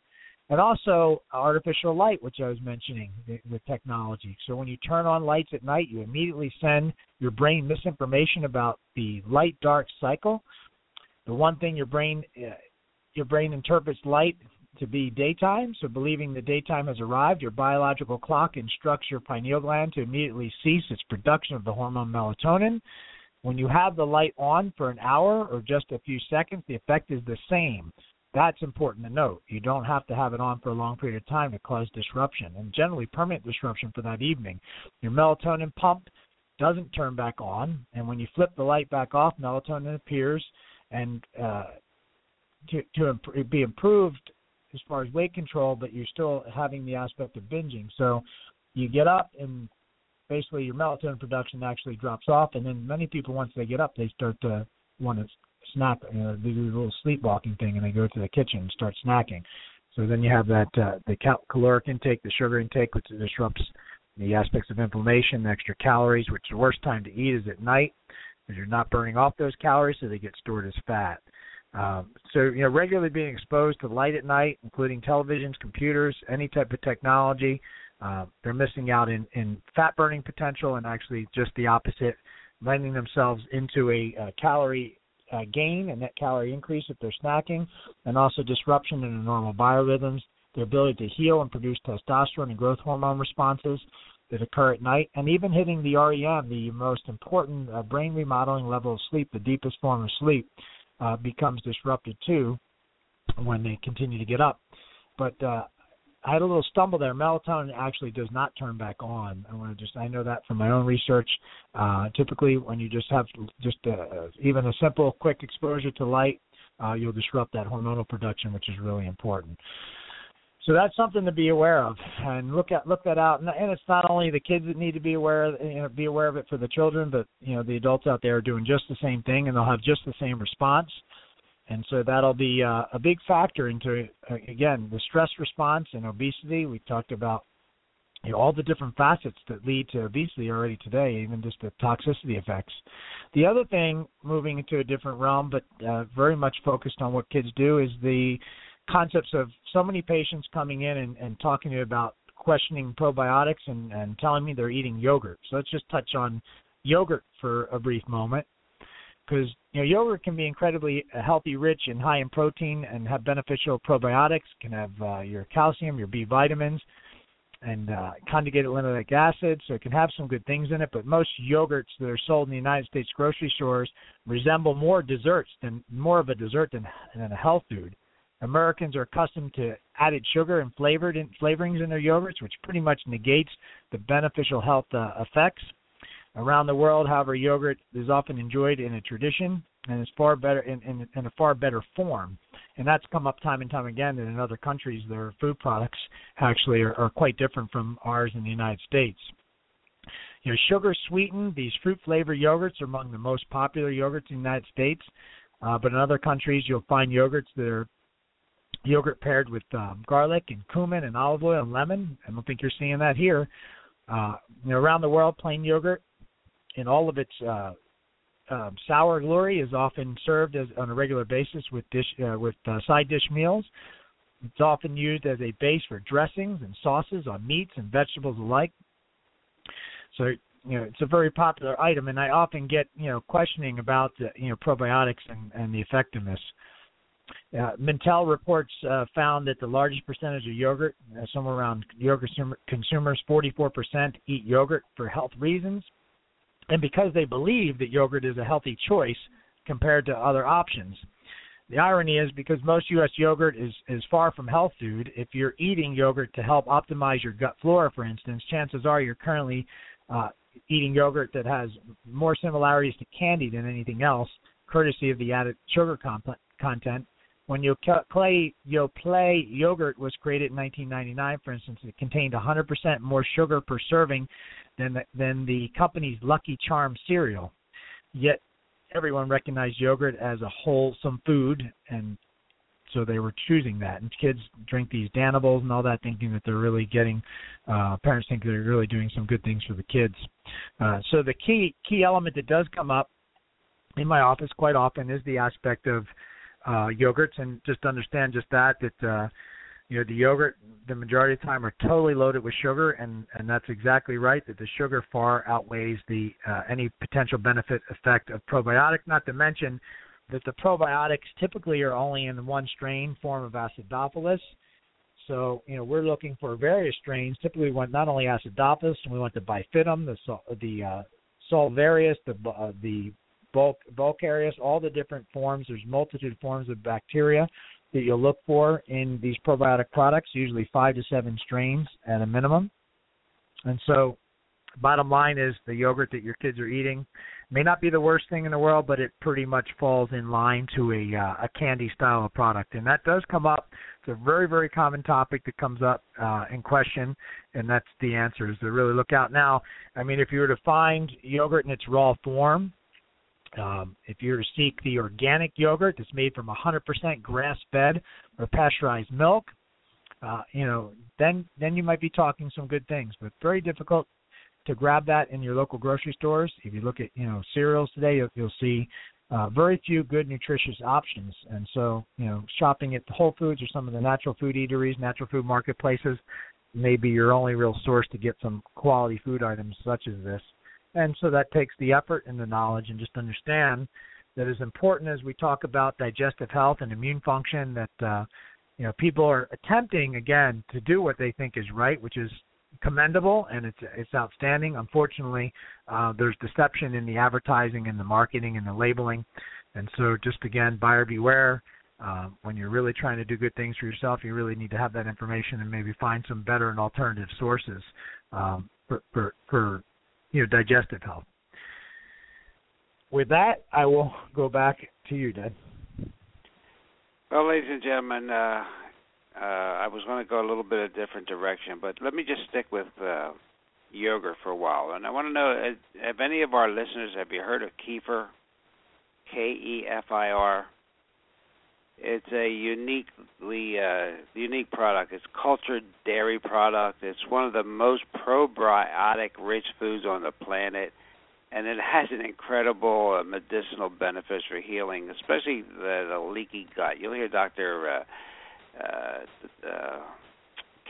And also artificial light, which I was mentioning with technology. So when you turn on lights at night, you immediately send your brain misinformation about the light dark cycle. The one thing your brain uh, your brain interprets light to be daytime. So, believing the daytime has arrived, your biological clock instructs your pineal gland to immediately cease its production of the hormone melatonin. When you have the light on for an hour or just a few seconds, the effect is the same. That's important to note. You don't have to have it on for a long period of time to cause disruption, and generally permanent disruption for that evening. Your melatonin pump doesn't turn back on, and when you flip the light back off, melatonin appears, and uh, to, to imp- be improved as far as weight control, but you're still having the aspect of binging. So you get up and basically your melatonin production actually drops off, and then many people once they get up, they start to want to snack. You know, they do a little sleepwalking thing, and they go to the kitchen and start snacking. So then you have that uh, the cal- caloric intake, the sugar intake, which disrupts the aspects of inflammation, the extra calories, which the worst time to eat is at night because you're not burning off those calories, so they get stored as fat. Um, so, you know, regularly being exposed to light at night, including televisions, computers, any type of technology, uh, they're missing out in, in fat burning potential and actually just the opposite, lending themselves into a, a calorie uh, gain, a net calorie increase if they're snacking, and also disruption in the normal biorhythms, their ability to heal and produce testosterone and growth hormone responses that occur at night, and even hitting the REM, the most important uh, brain remodeling level of sleep, the deepest form of sleep uh, becomes disrupted too when they continue to get up. But uh, I had a little stumble there. Melatonin actually does not turn back on. I want to just I know that from my own research. Uh, typically, when you just have just a, even a simple quick exposure to light, uh, you'll disrupt that hormonal production, which is really important. So that's something to be aware of and look at look that out. And, it's not only the kids that need to be aware of, you know be aware of it for the children but you know the adults out there are doing just the same thing and they'll have just the same response. And so that'll be uh, a big factor into uh, again the stress response and obesity. We talked about you know, all the different facets that lead to obesity already today, even just the toxicity effects. The other thing, moving into a different realm, but uh, very much focused on what kids do, is the concepts of so many patients coming in and, and talking to me about questioning probiotics and, and telling me they're eating yogurt. So let's just touch on yogurt for a brief moment. Because you know yogurt can be incredibly healthy, rich, and high in protein, and have beneficial probiotics. Can have uh, your calcium, your B vitamins, and uh, conjugated linoleic acid, so it can have some good things in it. But most yogurts that are sold in the United States grocery stores resemble more desserts than more of a dessert than, than a health food. Americans are accustomed to added sugar and flavored in, flavorings in their yogurts, which pretty much negates the beneficial health uh, effects. Around the world, however, yogurt is often enjoyed in a tradition and is far better in, in, in a far better form and that's come up time and time again that in other countries their food products actually are, are quite different from ours in the United States. You know, sugar sweetened, these fruit flavored yogurts are among the most popular yogurts in the United States. Uh, but in other countries, you'll find yogurts that are yogurt paired with um, garlic and cumin and olive oil and lemon. I don't think you're seeing that here. Uh, you know, around the world, plain yogurt in all of its uh, um, sour glory is often served as on a regular basis with dish uh, with uh, side dish meals. It's often used as a base for dressings and sauces on meats and vegetables alike. So you know it's a very popular item, and I often get you know questioning about the, you know probiotics and, and the effectiveness. Uh, Mintel reports uh, found that the largest percentage of yogurt, uh, somewhere around yogurt consumers, 44% eat yogurt for health reasons and because they believe that yogurt is a healthy choice compared to other options. The irony is because most U.S. yogurt is, is far from health food, if you're eating yogurt to help optimize your gut flora, for instance, chances are you're currently uh, eating yogurt that has more similarities to candy than anything else, courtesy of the added sugar comp- content. When Yoplait, Yoplait yogurt was created in 1999, for instance, it contained 100% more sugar per serving than the, than the company's Lucky Charm cereal. Yet everyone recognized yogurt as a wholesome food, and so they were choosing that. And kids drink these Danimals and all that, thinking that they're really getting. Uh, parents think they're really doing some good things for the kids. Uh, so the key key element that does come up in my office quite often is the aspect of uh, yogurts, and just understand just that that. Uh, you know the yogurt the majority of the time are totally loaded with sugar and and that's exactly right that the sugar far outweighs the uh, any potential benefit effect of probiotic not to mention that the probiotics typically are only in the one strain form of acidophilus so you know we're looking for various strains typically we want not only acidophilus we want the bifidum the the uh, salivarius the uh, the bulk bulgaricus all the different forms there's multitude of forms of bacteria that you'll look for in these probiotic products, usually five to seven strains at a minimum. And so, bottom line is the yogurt that your kids are eating may not be the worst thing in the world, but it pretty much falls in line to a uh, a candy style of product, and that does come up. It's a very very common topic that comes up uh, in question, and that's the answer is to really look out now. I mean, if you were to find yogurt in its raw form, um, if you were to seek the organic yogurt that's made from 100% grass-fed or pasteurized milk, uh, you know, then then you might be talking some good things. But very difficult to grab that in your local grocery stores. If you look at you know cereals today, you'll, you'll see uh, very few good nutritious options. And so you know, shopping at the Whole Foods or some of the natural food eateries, natural food marketplaces, may be your only real source to get some quality food items such as this. And so that takes the effort and the knowledge and just understand that as important as we talk about digestive health and immune function that uh, you know people are attempting again to do what they think is right, which is commendable and it's it's outstanding. Unfortunately, uh, there's deception in the advertising and the marketing and the labeling, and so just again, buyer beware. Uh, when you're really trying to do good things for yourself, you really need to have that information and maybe find some better and alternative sources um, for, for for you know digestive health. With that, I will go back to you, Dad. Well, ladies and gentlemen, uh, uh, I was going to go a little bit of a different direction, but let me just stick with uh, yogurt for a while. And I want to know, uh, have any of our listeners have you heard of kefir? K E F I R. It's a uniquely uh, unique product. It's cultured dairy product. It's one of the most probiotic rich foods on the planet, and it has an incredible uh, medicinal benefits for healing, especially the, the leaky gut. You'll hear Doctor uh, uh, uh,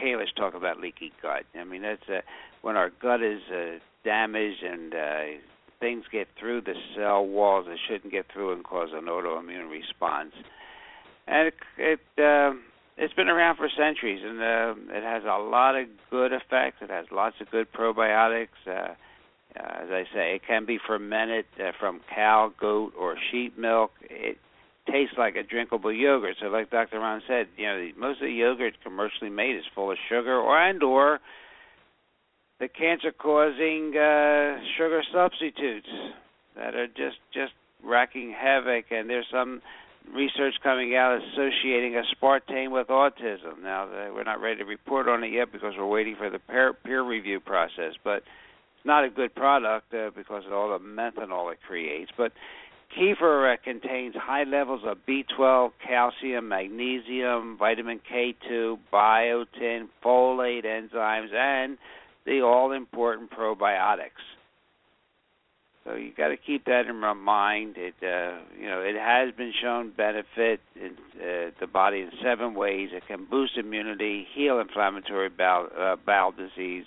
Kalish talk about leaky gut. I mean, that's uh, when our gut is uh, damaged and uh, things get through the cell walls that shouldn't get through and cause an autoimmune response and it, it uh, it's been around for centuries, and uh, it has a lot of good effects. It has lots of good probiotics. Uh, uh, as I say, it can be fermented uh, from cow, goat, or sheep milk. It tastes like a drinkable yogurt. So, like Dr. Ron said, you know, most of the yogurt commercially made is full of sugar, or and or the cancer-causing uh, sugar substitutes that are just just wrecking havoc. And there's some research coming out associating aspartame with autism. Now, we're not ready to report on it yet because we're waiting for the peer, peer review process, but it's not a good product uh, because of all the methanol it creates. But kefir uh, contains high levels of B12, calcium, magnesium, vitamin K2, biotin, folate enzymes, and the all important probiotics. So you got to keep that in mind. It uh, you know it has been shown benefit in uh, the body in seven ways. It can boost immunity, heal inflammatory bowel, uh, bowel disease,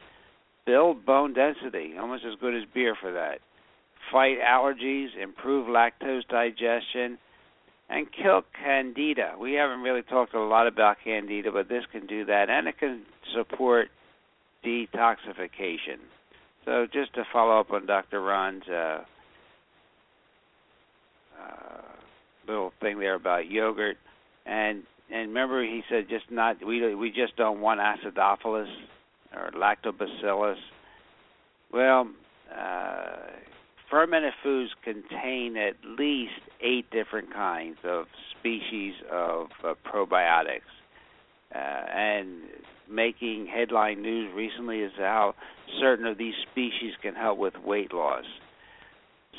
build bone density, almost as good as beer for that. Fight allergies, improve lactose digestion, and kill candida. We haven't really talked a lot about candida, but this can do that, and it can support detoxification. So just to follow up on Dr. Ron's uh, uh, little thing there about yogurt, and and remember he said just not we we just don't want acidophilus or lactobacillus. Well, uh, fermented foods contain at least eight different kinds of species of uh, probiotics, uh, and making headline news recently is how certain of these species can help with weight loss.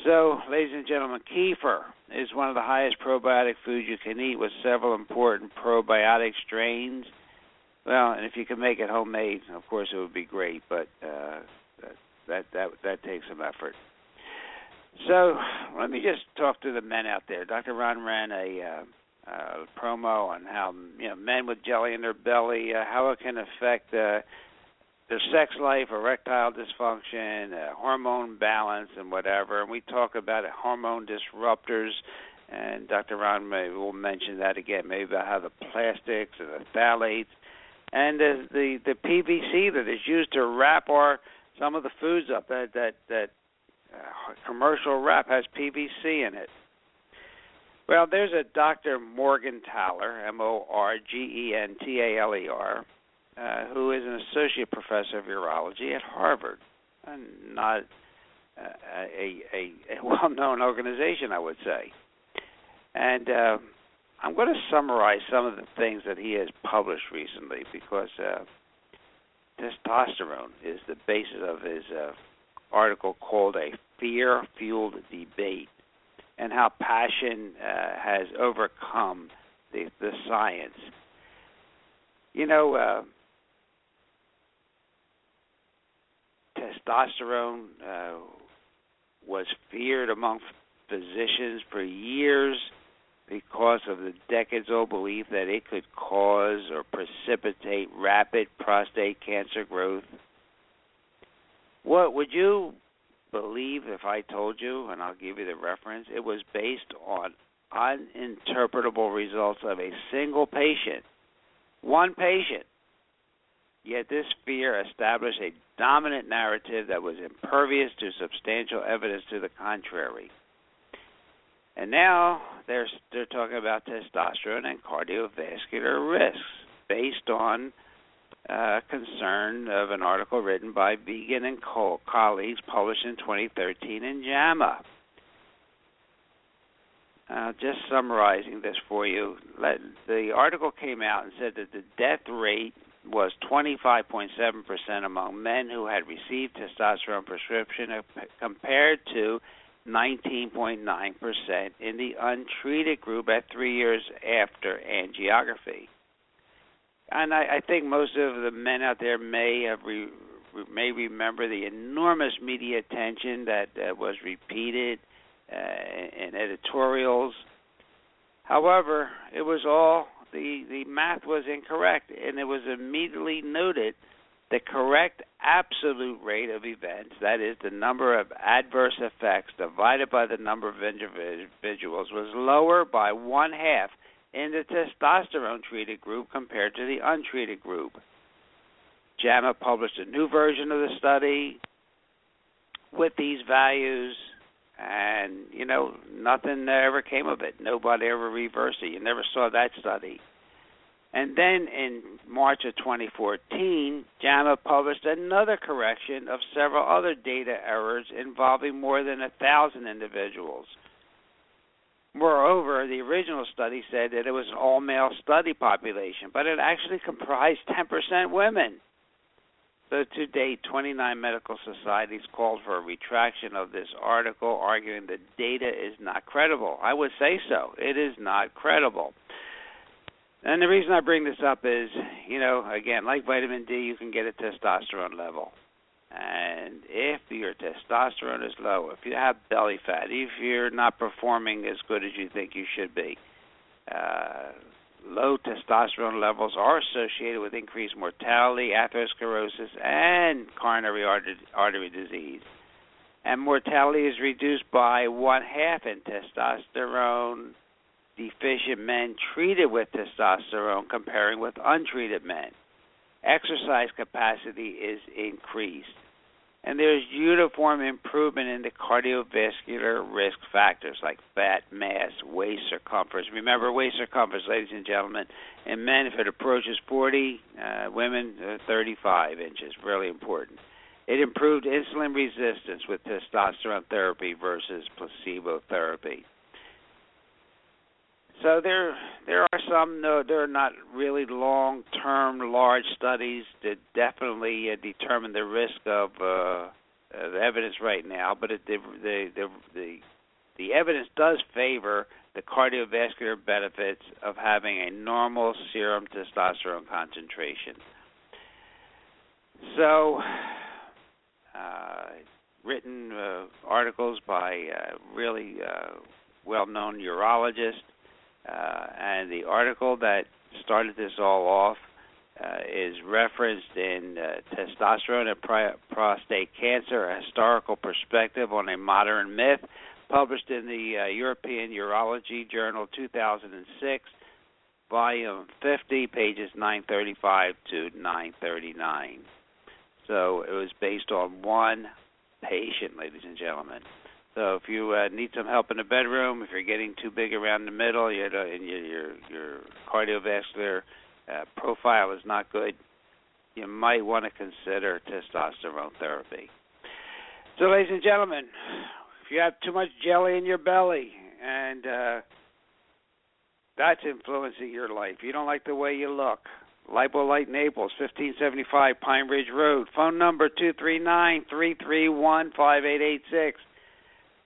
So, ladies and gentlemen, kefir is one of the highest probiotic foods you can eat with several important probiotic strains. Well, and if you can make it homemade, of course it would be great, but uh, that that that takes some effort. So, let me just talk to the men out there. Dr. Ron ran a uh, uh, promo on how you know men with jelly in their belly, uh, how it can affect uh, their sex life, erectile dysfunction, uh, hormone balance, and whatever. And we talk about hormone disruptors. And Dr. Ron may will mention that again, maybe about how the plastics and the phthalates and the the, the PVC that is used to wrap our some of the foods up that that that uh, commercial wrap has PVC in it. Well, there's a Dr. Morgentaler, M O R G E N T A L E R, uh, who is an associate professor of urology at Harvard, and not uh, a, a, a well-known organization, I would say. And uh, I'm going to summarize some of the things that he has published recently because uh, testosterone is the basis of his uh, article called "A Fear-Fueled Debate." And how passion uh, has overcome the the science. You know, uh, testosterone uh, was feared among physicians for years because of the decades old belief that it could cause or precipitate rapid prostate cancer growth. What would you believe if I told you, and I'll give you the reference, it was based on uninterpretable results of a single patient. One patient. Yet this fear established a dominant narrative that was impervious to substantial evidence to the contrary. And now they're they're talking about testosterone and cardiovascular risks based on uh, concern of an article written by Vigen and co- colleagues published in 2013 in JAMA. uh, just summarizing this for you. Let, the article came out and said that the death rate was 25.7% among men who had received testosterone prescription compared to 19.9% in the untreated group at three years after angiography. And I, I think most of the men out there may have re, may remember the enormous media attention that uh, was repeated uh, in editorials. However, it was all the the math was incorrect, and it was immediately noted the correct absolute rate of events, that is, the number of adverse effects divided by the number of individuals, was lower by one half in the testosterone treated group compared to the untreated group. JAMA published a new version of the study with these values, and you know nothing ever came of it. Nobody ever reversed it. You never saw that study. And then in March of 2014, JAMA published another correction of several other data errors involving more than a thousand individuals. Moreover, the original study said that it was an all male study population, but it actually comprised 10% women. So, to date, 29 medical societies called for a retraction of this article, arguing the data is not credible. I would say so. It is not credible. And the reason I bring this up is, you know, again, like vitamin D, you can get a testosterone level. And if your testosterone is low, if you have belly fat, if you're not performing as good as you think you should be, uh, low testosterone levels are associated with increased mortality, atherosclerosis, and coronary artery, artery disease. And mortality is reduced by one half in testosterone deficient men treated with testosterone comparing with untreated men. Exercise capacity is increased. And there's uniform improvement in the cardiovascular risk factors like fat mass, waist circumference. Remember, waist circumference, ladies and gentlemen, in men, if it approaches 40, uh, women, uh, 35 inches. Really important. It improved insulin resistance with testosterone therapy versus placebo therapy. So there there are some no they're not really long term large studies that definitely uh, determine the risk of uh, evidence right now, but it, the, the the the the evidence does favor the cardiovascular benefits of having a normal serum testosterone concentration. So, uh, written uh, articles by uh, really uh, well-known urologists uh, and the article that started this all off uh, is referenced in uh, Testosterone and Pri- Prostate Cancer, a historical perspective on a modern myth, published in the uh, European Urology Journal 2006, volume 50, pages 935 to 939. So it was based on one patient, ladies and gentlemen. So if you uh, need some help in the bedroom, if you're getting too big around the middle, you know, and your your, your cardiovascular uh, profile is not good, you might want to consider testosterone therapy. So, ladies and gentlemen, if you have too much jelly in your belly and uh, that's influencing your life, you don't like the way you look. Lipolite Naples, 1575 Pine Ridge Road. Phone number two three nine three three one five eight eight six.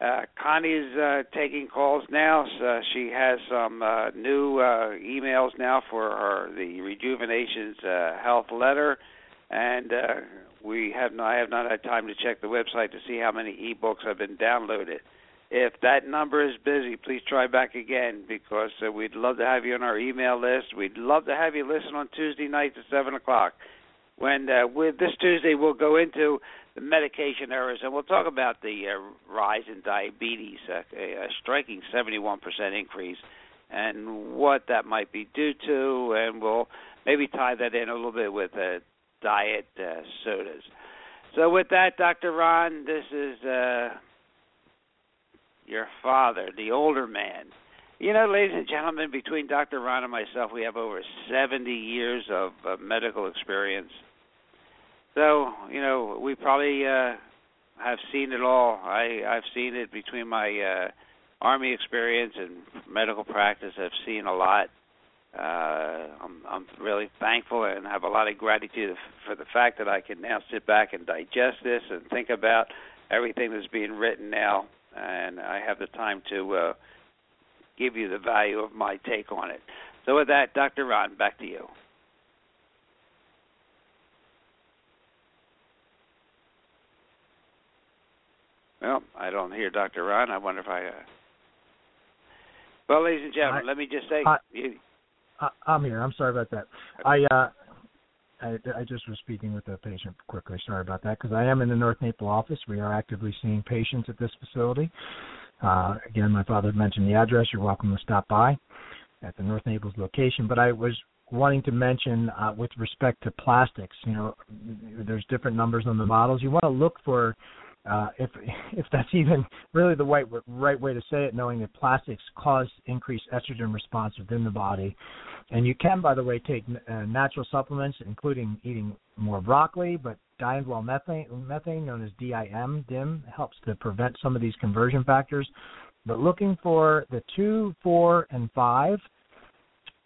Uh, Connie's uh, taking calls now. So she has some uh, new uh, emails now for her the Rejuvenation's uh, health letter, and uh, we have not, I have not had time to check the website to see how many ebooks have been downloaded. If that number is busy, please try back again because uh, we'd love to have you on our email list. We'd love to have you listen on Tuesday nights at seven o'clock. When uh, with this Tuesday, we'll go into the medication errors, and we'll talk about the uh, rise in diabetes, uh, a, a striking 71% increase, and what that might be due to, and we'll maybe tie that in a little bit with uh, diet uh, sodas. So, with that, Dr. Ron, this is uh, your father, the older man. You know, ladies and gentlemen, between Dr. Ron and myself, we have over 70 years of uh, medical experience so you know, we probably uh, have seen it all. I I've seen it between my uh, army experience and medical practice, I've seen a lot. Uh, I'm, I'm really thankful and have a lot of gratitude for the fact that I can now sit back and digest this and think about everything that's being written now, and I have the time to uh, give you the value of my take on it. So, with that, Dr. Ron, back to you. Well, I don't hear Dr. Ron. I wonder if I. Uh... Well, ladies and gentlemen, I, let me just say. I, you... I'm here. I'm sorry about that. I uh, I, I just was speaking with a patient quickly. Sorry about that because I am in the North Naples office. We are actively seeing patients at this facility. Uh, again, my father mentioned the address. You're welcome to stop by at the North Naples location. But I was wanting to mention uh, with respect to plastics. You know, there's different numbers on the bottles. You want to look for uh, if [laughs] if that's even really the right right way to say it, knowing that plastics cause increased estrogen response within the body, and you can, by the way, take uh, natural supplements, including eating more broccoli, but diindole methane, methane, known as DIM, DIM, helps to prevent some of these conversion factors. But looking for the two, four, and five,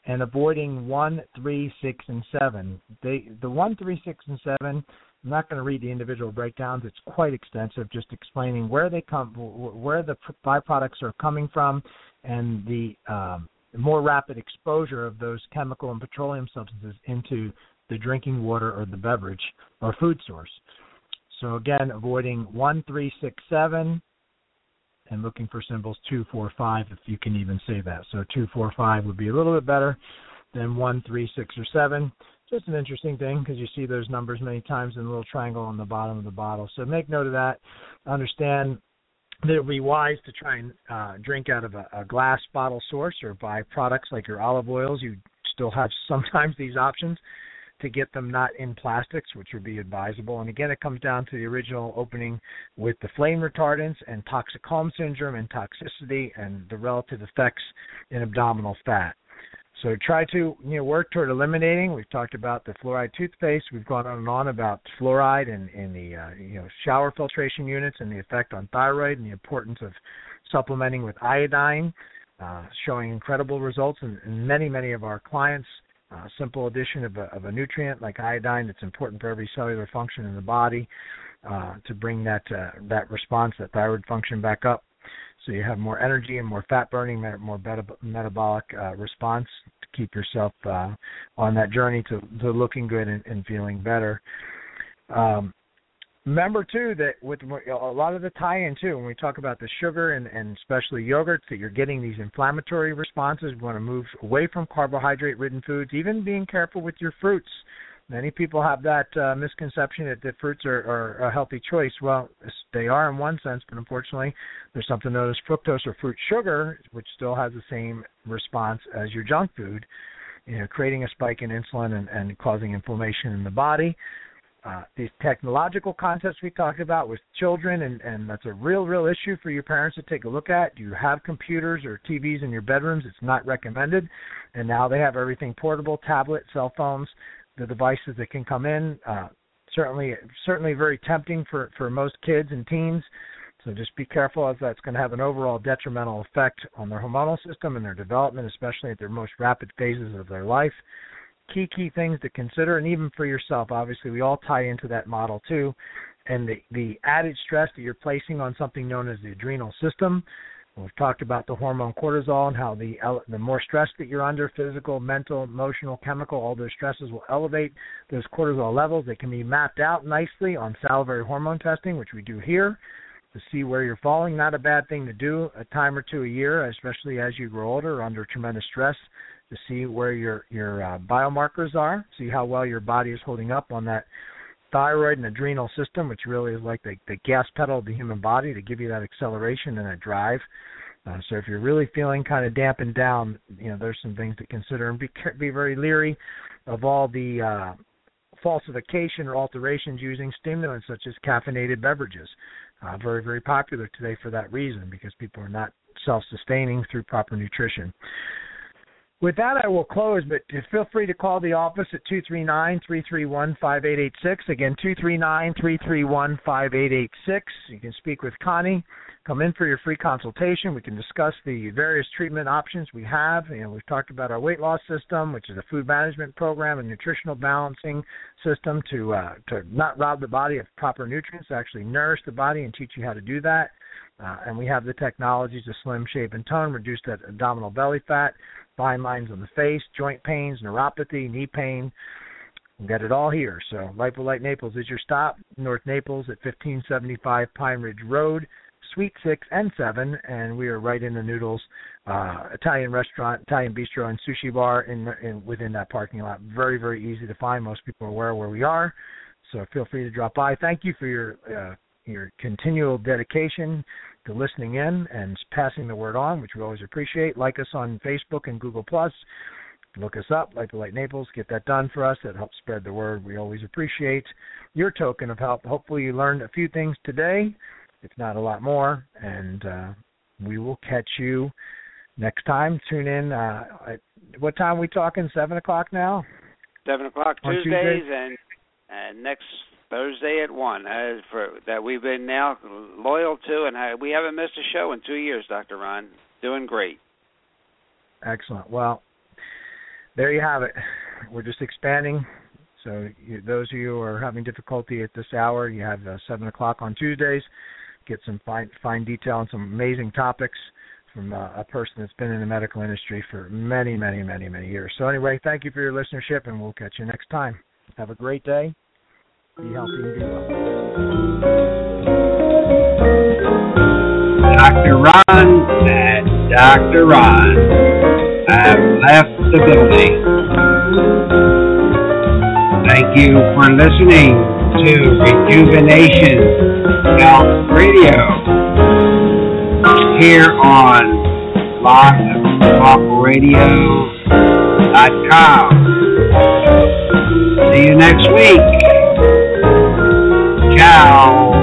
and avoiding one, three, six, and seven. They, the one, three, six, and seven I'm not going to read the individual breakdowns. It's quite extensive, just explaining where they come, where the byproducts are coming from, and the um, more rapid exposure of those chemical and petroleum substances into the drinking water or the beverage or food source. So again, avoiding one, three, six, seven, and looking for symbols two, four, five, if you can even say that. So two, four, five would be a little bit better than one, three, six, or seven just an interesting thing because you see those numbers many times in the little triangle on the bottom of the bottle. So make note of that. Understand that it would be wise to try and uh, drink out of a, a glass bottle source or buy products like your olive oils. You still have [laughs] sometimes these options to get them not in plastics, which would be advisable. And again, it comes down to the original opening with the flame retardants and toxic calm syndrome and toxicity and the relative effects in abdominal fat. So try to you know work toward eliminating. We've talked about the fluoride toothpaste. We've gone on and on about fluoride and in, in the uh, you know shower filtration units and the effect on thyroid and the importance of supplementing with iodine, uh, showing incredible results in, in many many of our clients. Uh, simple addition of a, of a nutrient like iodine that's important for every cellular function in the body uh, to bring that uh, that response, that thyroid function back up so you have more energy and more fat burning, more beta- metabolic uh, response to keep yourself uh, on that journey to, to looking good and, and feeling better. Um, remember too that with a lot of the tie-in too, when we talk about the sugar and, and especially yogurts, that you're getting these inflammatory responses. We want to move away from carbohydrate-ridden foods. Even being careful with your fruits. Many people have that uh, misconception that, that fruits are, are a healthy choice. Well, they are in one sense, but unfortunately, there's something known as fructose or fruit sugar, which still has the same response as your junk food, you know, creating a spike in insulin and, and causing inflammation in the body. Uh, these technological concepts we talked about with children, and, and that's a real, real issue for your parents to take a look at. Do you have computers or TVs in your bedrooms? It's not recommended. And now they have everything portable, tablet, cell phones the devices that can come in. Uh, certainly, certainly very tempting for for most kids and teens. So just be careful, as that's going to have an overall detrimental effect on their hormonal system and their development, especially at their most rapid phases of their life. Key key things to consider, and even for yourself. Obviously, we all tie into that model too, and the the added stress that you're placing on something known as the adrenal system We've talked about the hormone cortisol and how the the more stress that you're under, physical, mental, emotional, chemical, all those stresses will elevate those cortisol levels. They can be mapped out nicely on salivary hormone testing, which we do here, to see where you're falling. Not a bad thing to do a time or two a year, especially as you grow older or under tremendous stress, to see where your your uh, biomarkers are, see how well your body is holding up on that thyroid and adrenal system, which really is like the, the gas pedal of the human body to give you that acceleration and that drive. Uh, so if you're really feeling kind of dampened down, you know there's some things to consider and be be very leery of all the uh, falsification or alterations using stimulants such as caffeinated beverages. Uh, very very popular today for that reason because people are not self-sustaining through proper nutrition. With that, I will close, but feel free to call the office at 239 331 5886. Again, 239 331 5886. You can speak with Connie. Come in for your free consultation. We can discuss the various treatment options we have. You know, we've talked about our weight loss system, which is a food management program, a nutritional balancing system to uh, to not rob the body of proper nutrients, actually nourish the body and teach you how to do that. Uh, and we have the technologies to slim, shape, and tone, reduce that abdominal belly fat fine lines on the face, joint pains, neuropathy, knee pain. We got it all here. So Lipolite Naples is your stop. North Naples at 1575 Pine Ridge Road, Suite 6 and 7, and we are right in the Noodles uh, Italian restaurant, Italian bistro, and sushi bar in, in within that parking lot. Very, very easy to find. Most people are aware where we are, so feel free to drop by. Thank you for your uh, your continual dedication to listening in and passing the word on, which we always appreciate. Like us on Facebook and Google Plus. Look us up, like Lipolite Naples. Get that done for us. That helps spread the word. We always appreciate your token of help. Hopefully, you learned a few things today, if not a lot more. And uh, we will catch you next time. Tune in. Uh, at, what time are we talking? Seven o'clock now. Seven o'clock Tuesdays and and next Thursday at one. Uh, for that we've been now loyal to, and we haven't missed a show in two years, Doctor Ron. Doing great. Excellent. Well, there you have it. We're just expanding. So you, those of you who are having difficulty at this hour, you have uh, seven o'clock on Tuesdays. Get some fine fine detail on some amazing topics from uh, a person that's been in the medical industry for many, many, many, many years. So anyway, thank you for your listenership, and we'll catch you next time. Have a great day. And be well. Dr. Ron Dr. Ron have left the building. Thank you for listening to Rejuvenation Health Radio here on blogtalkradio.com. See you next week. Ciao.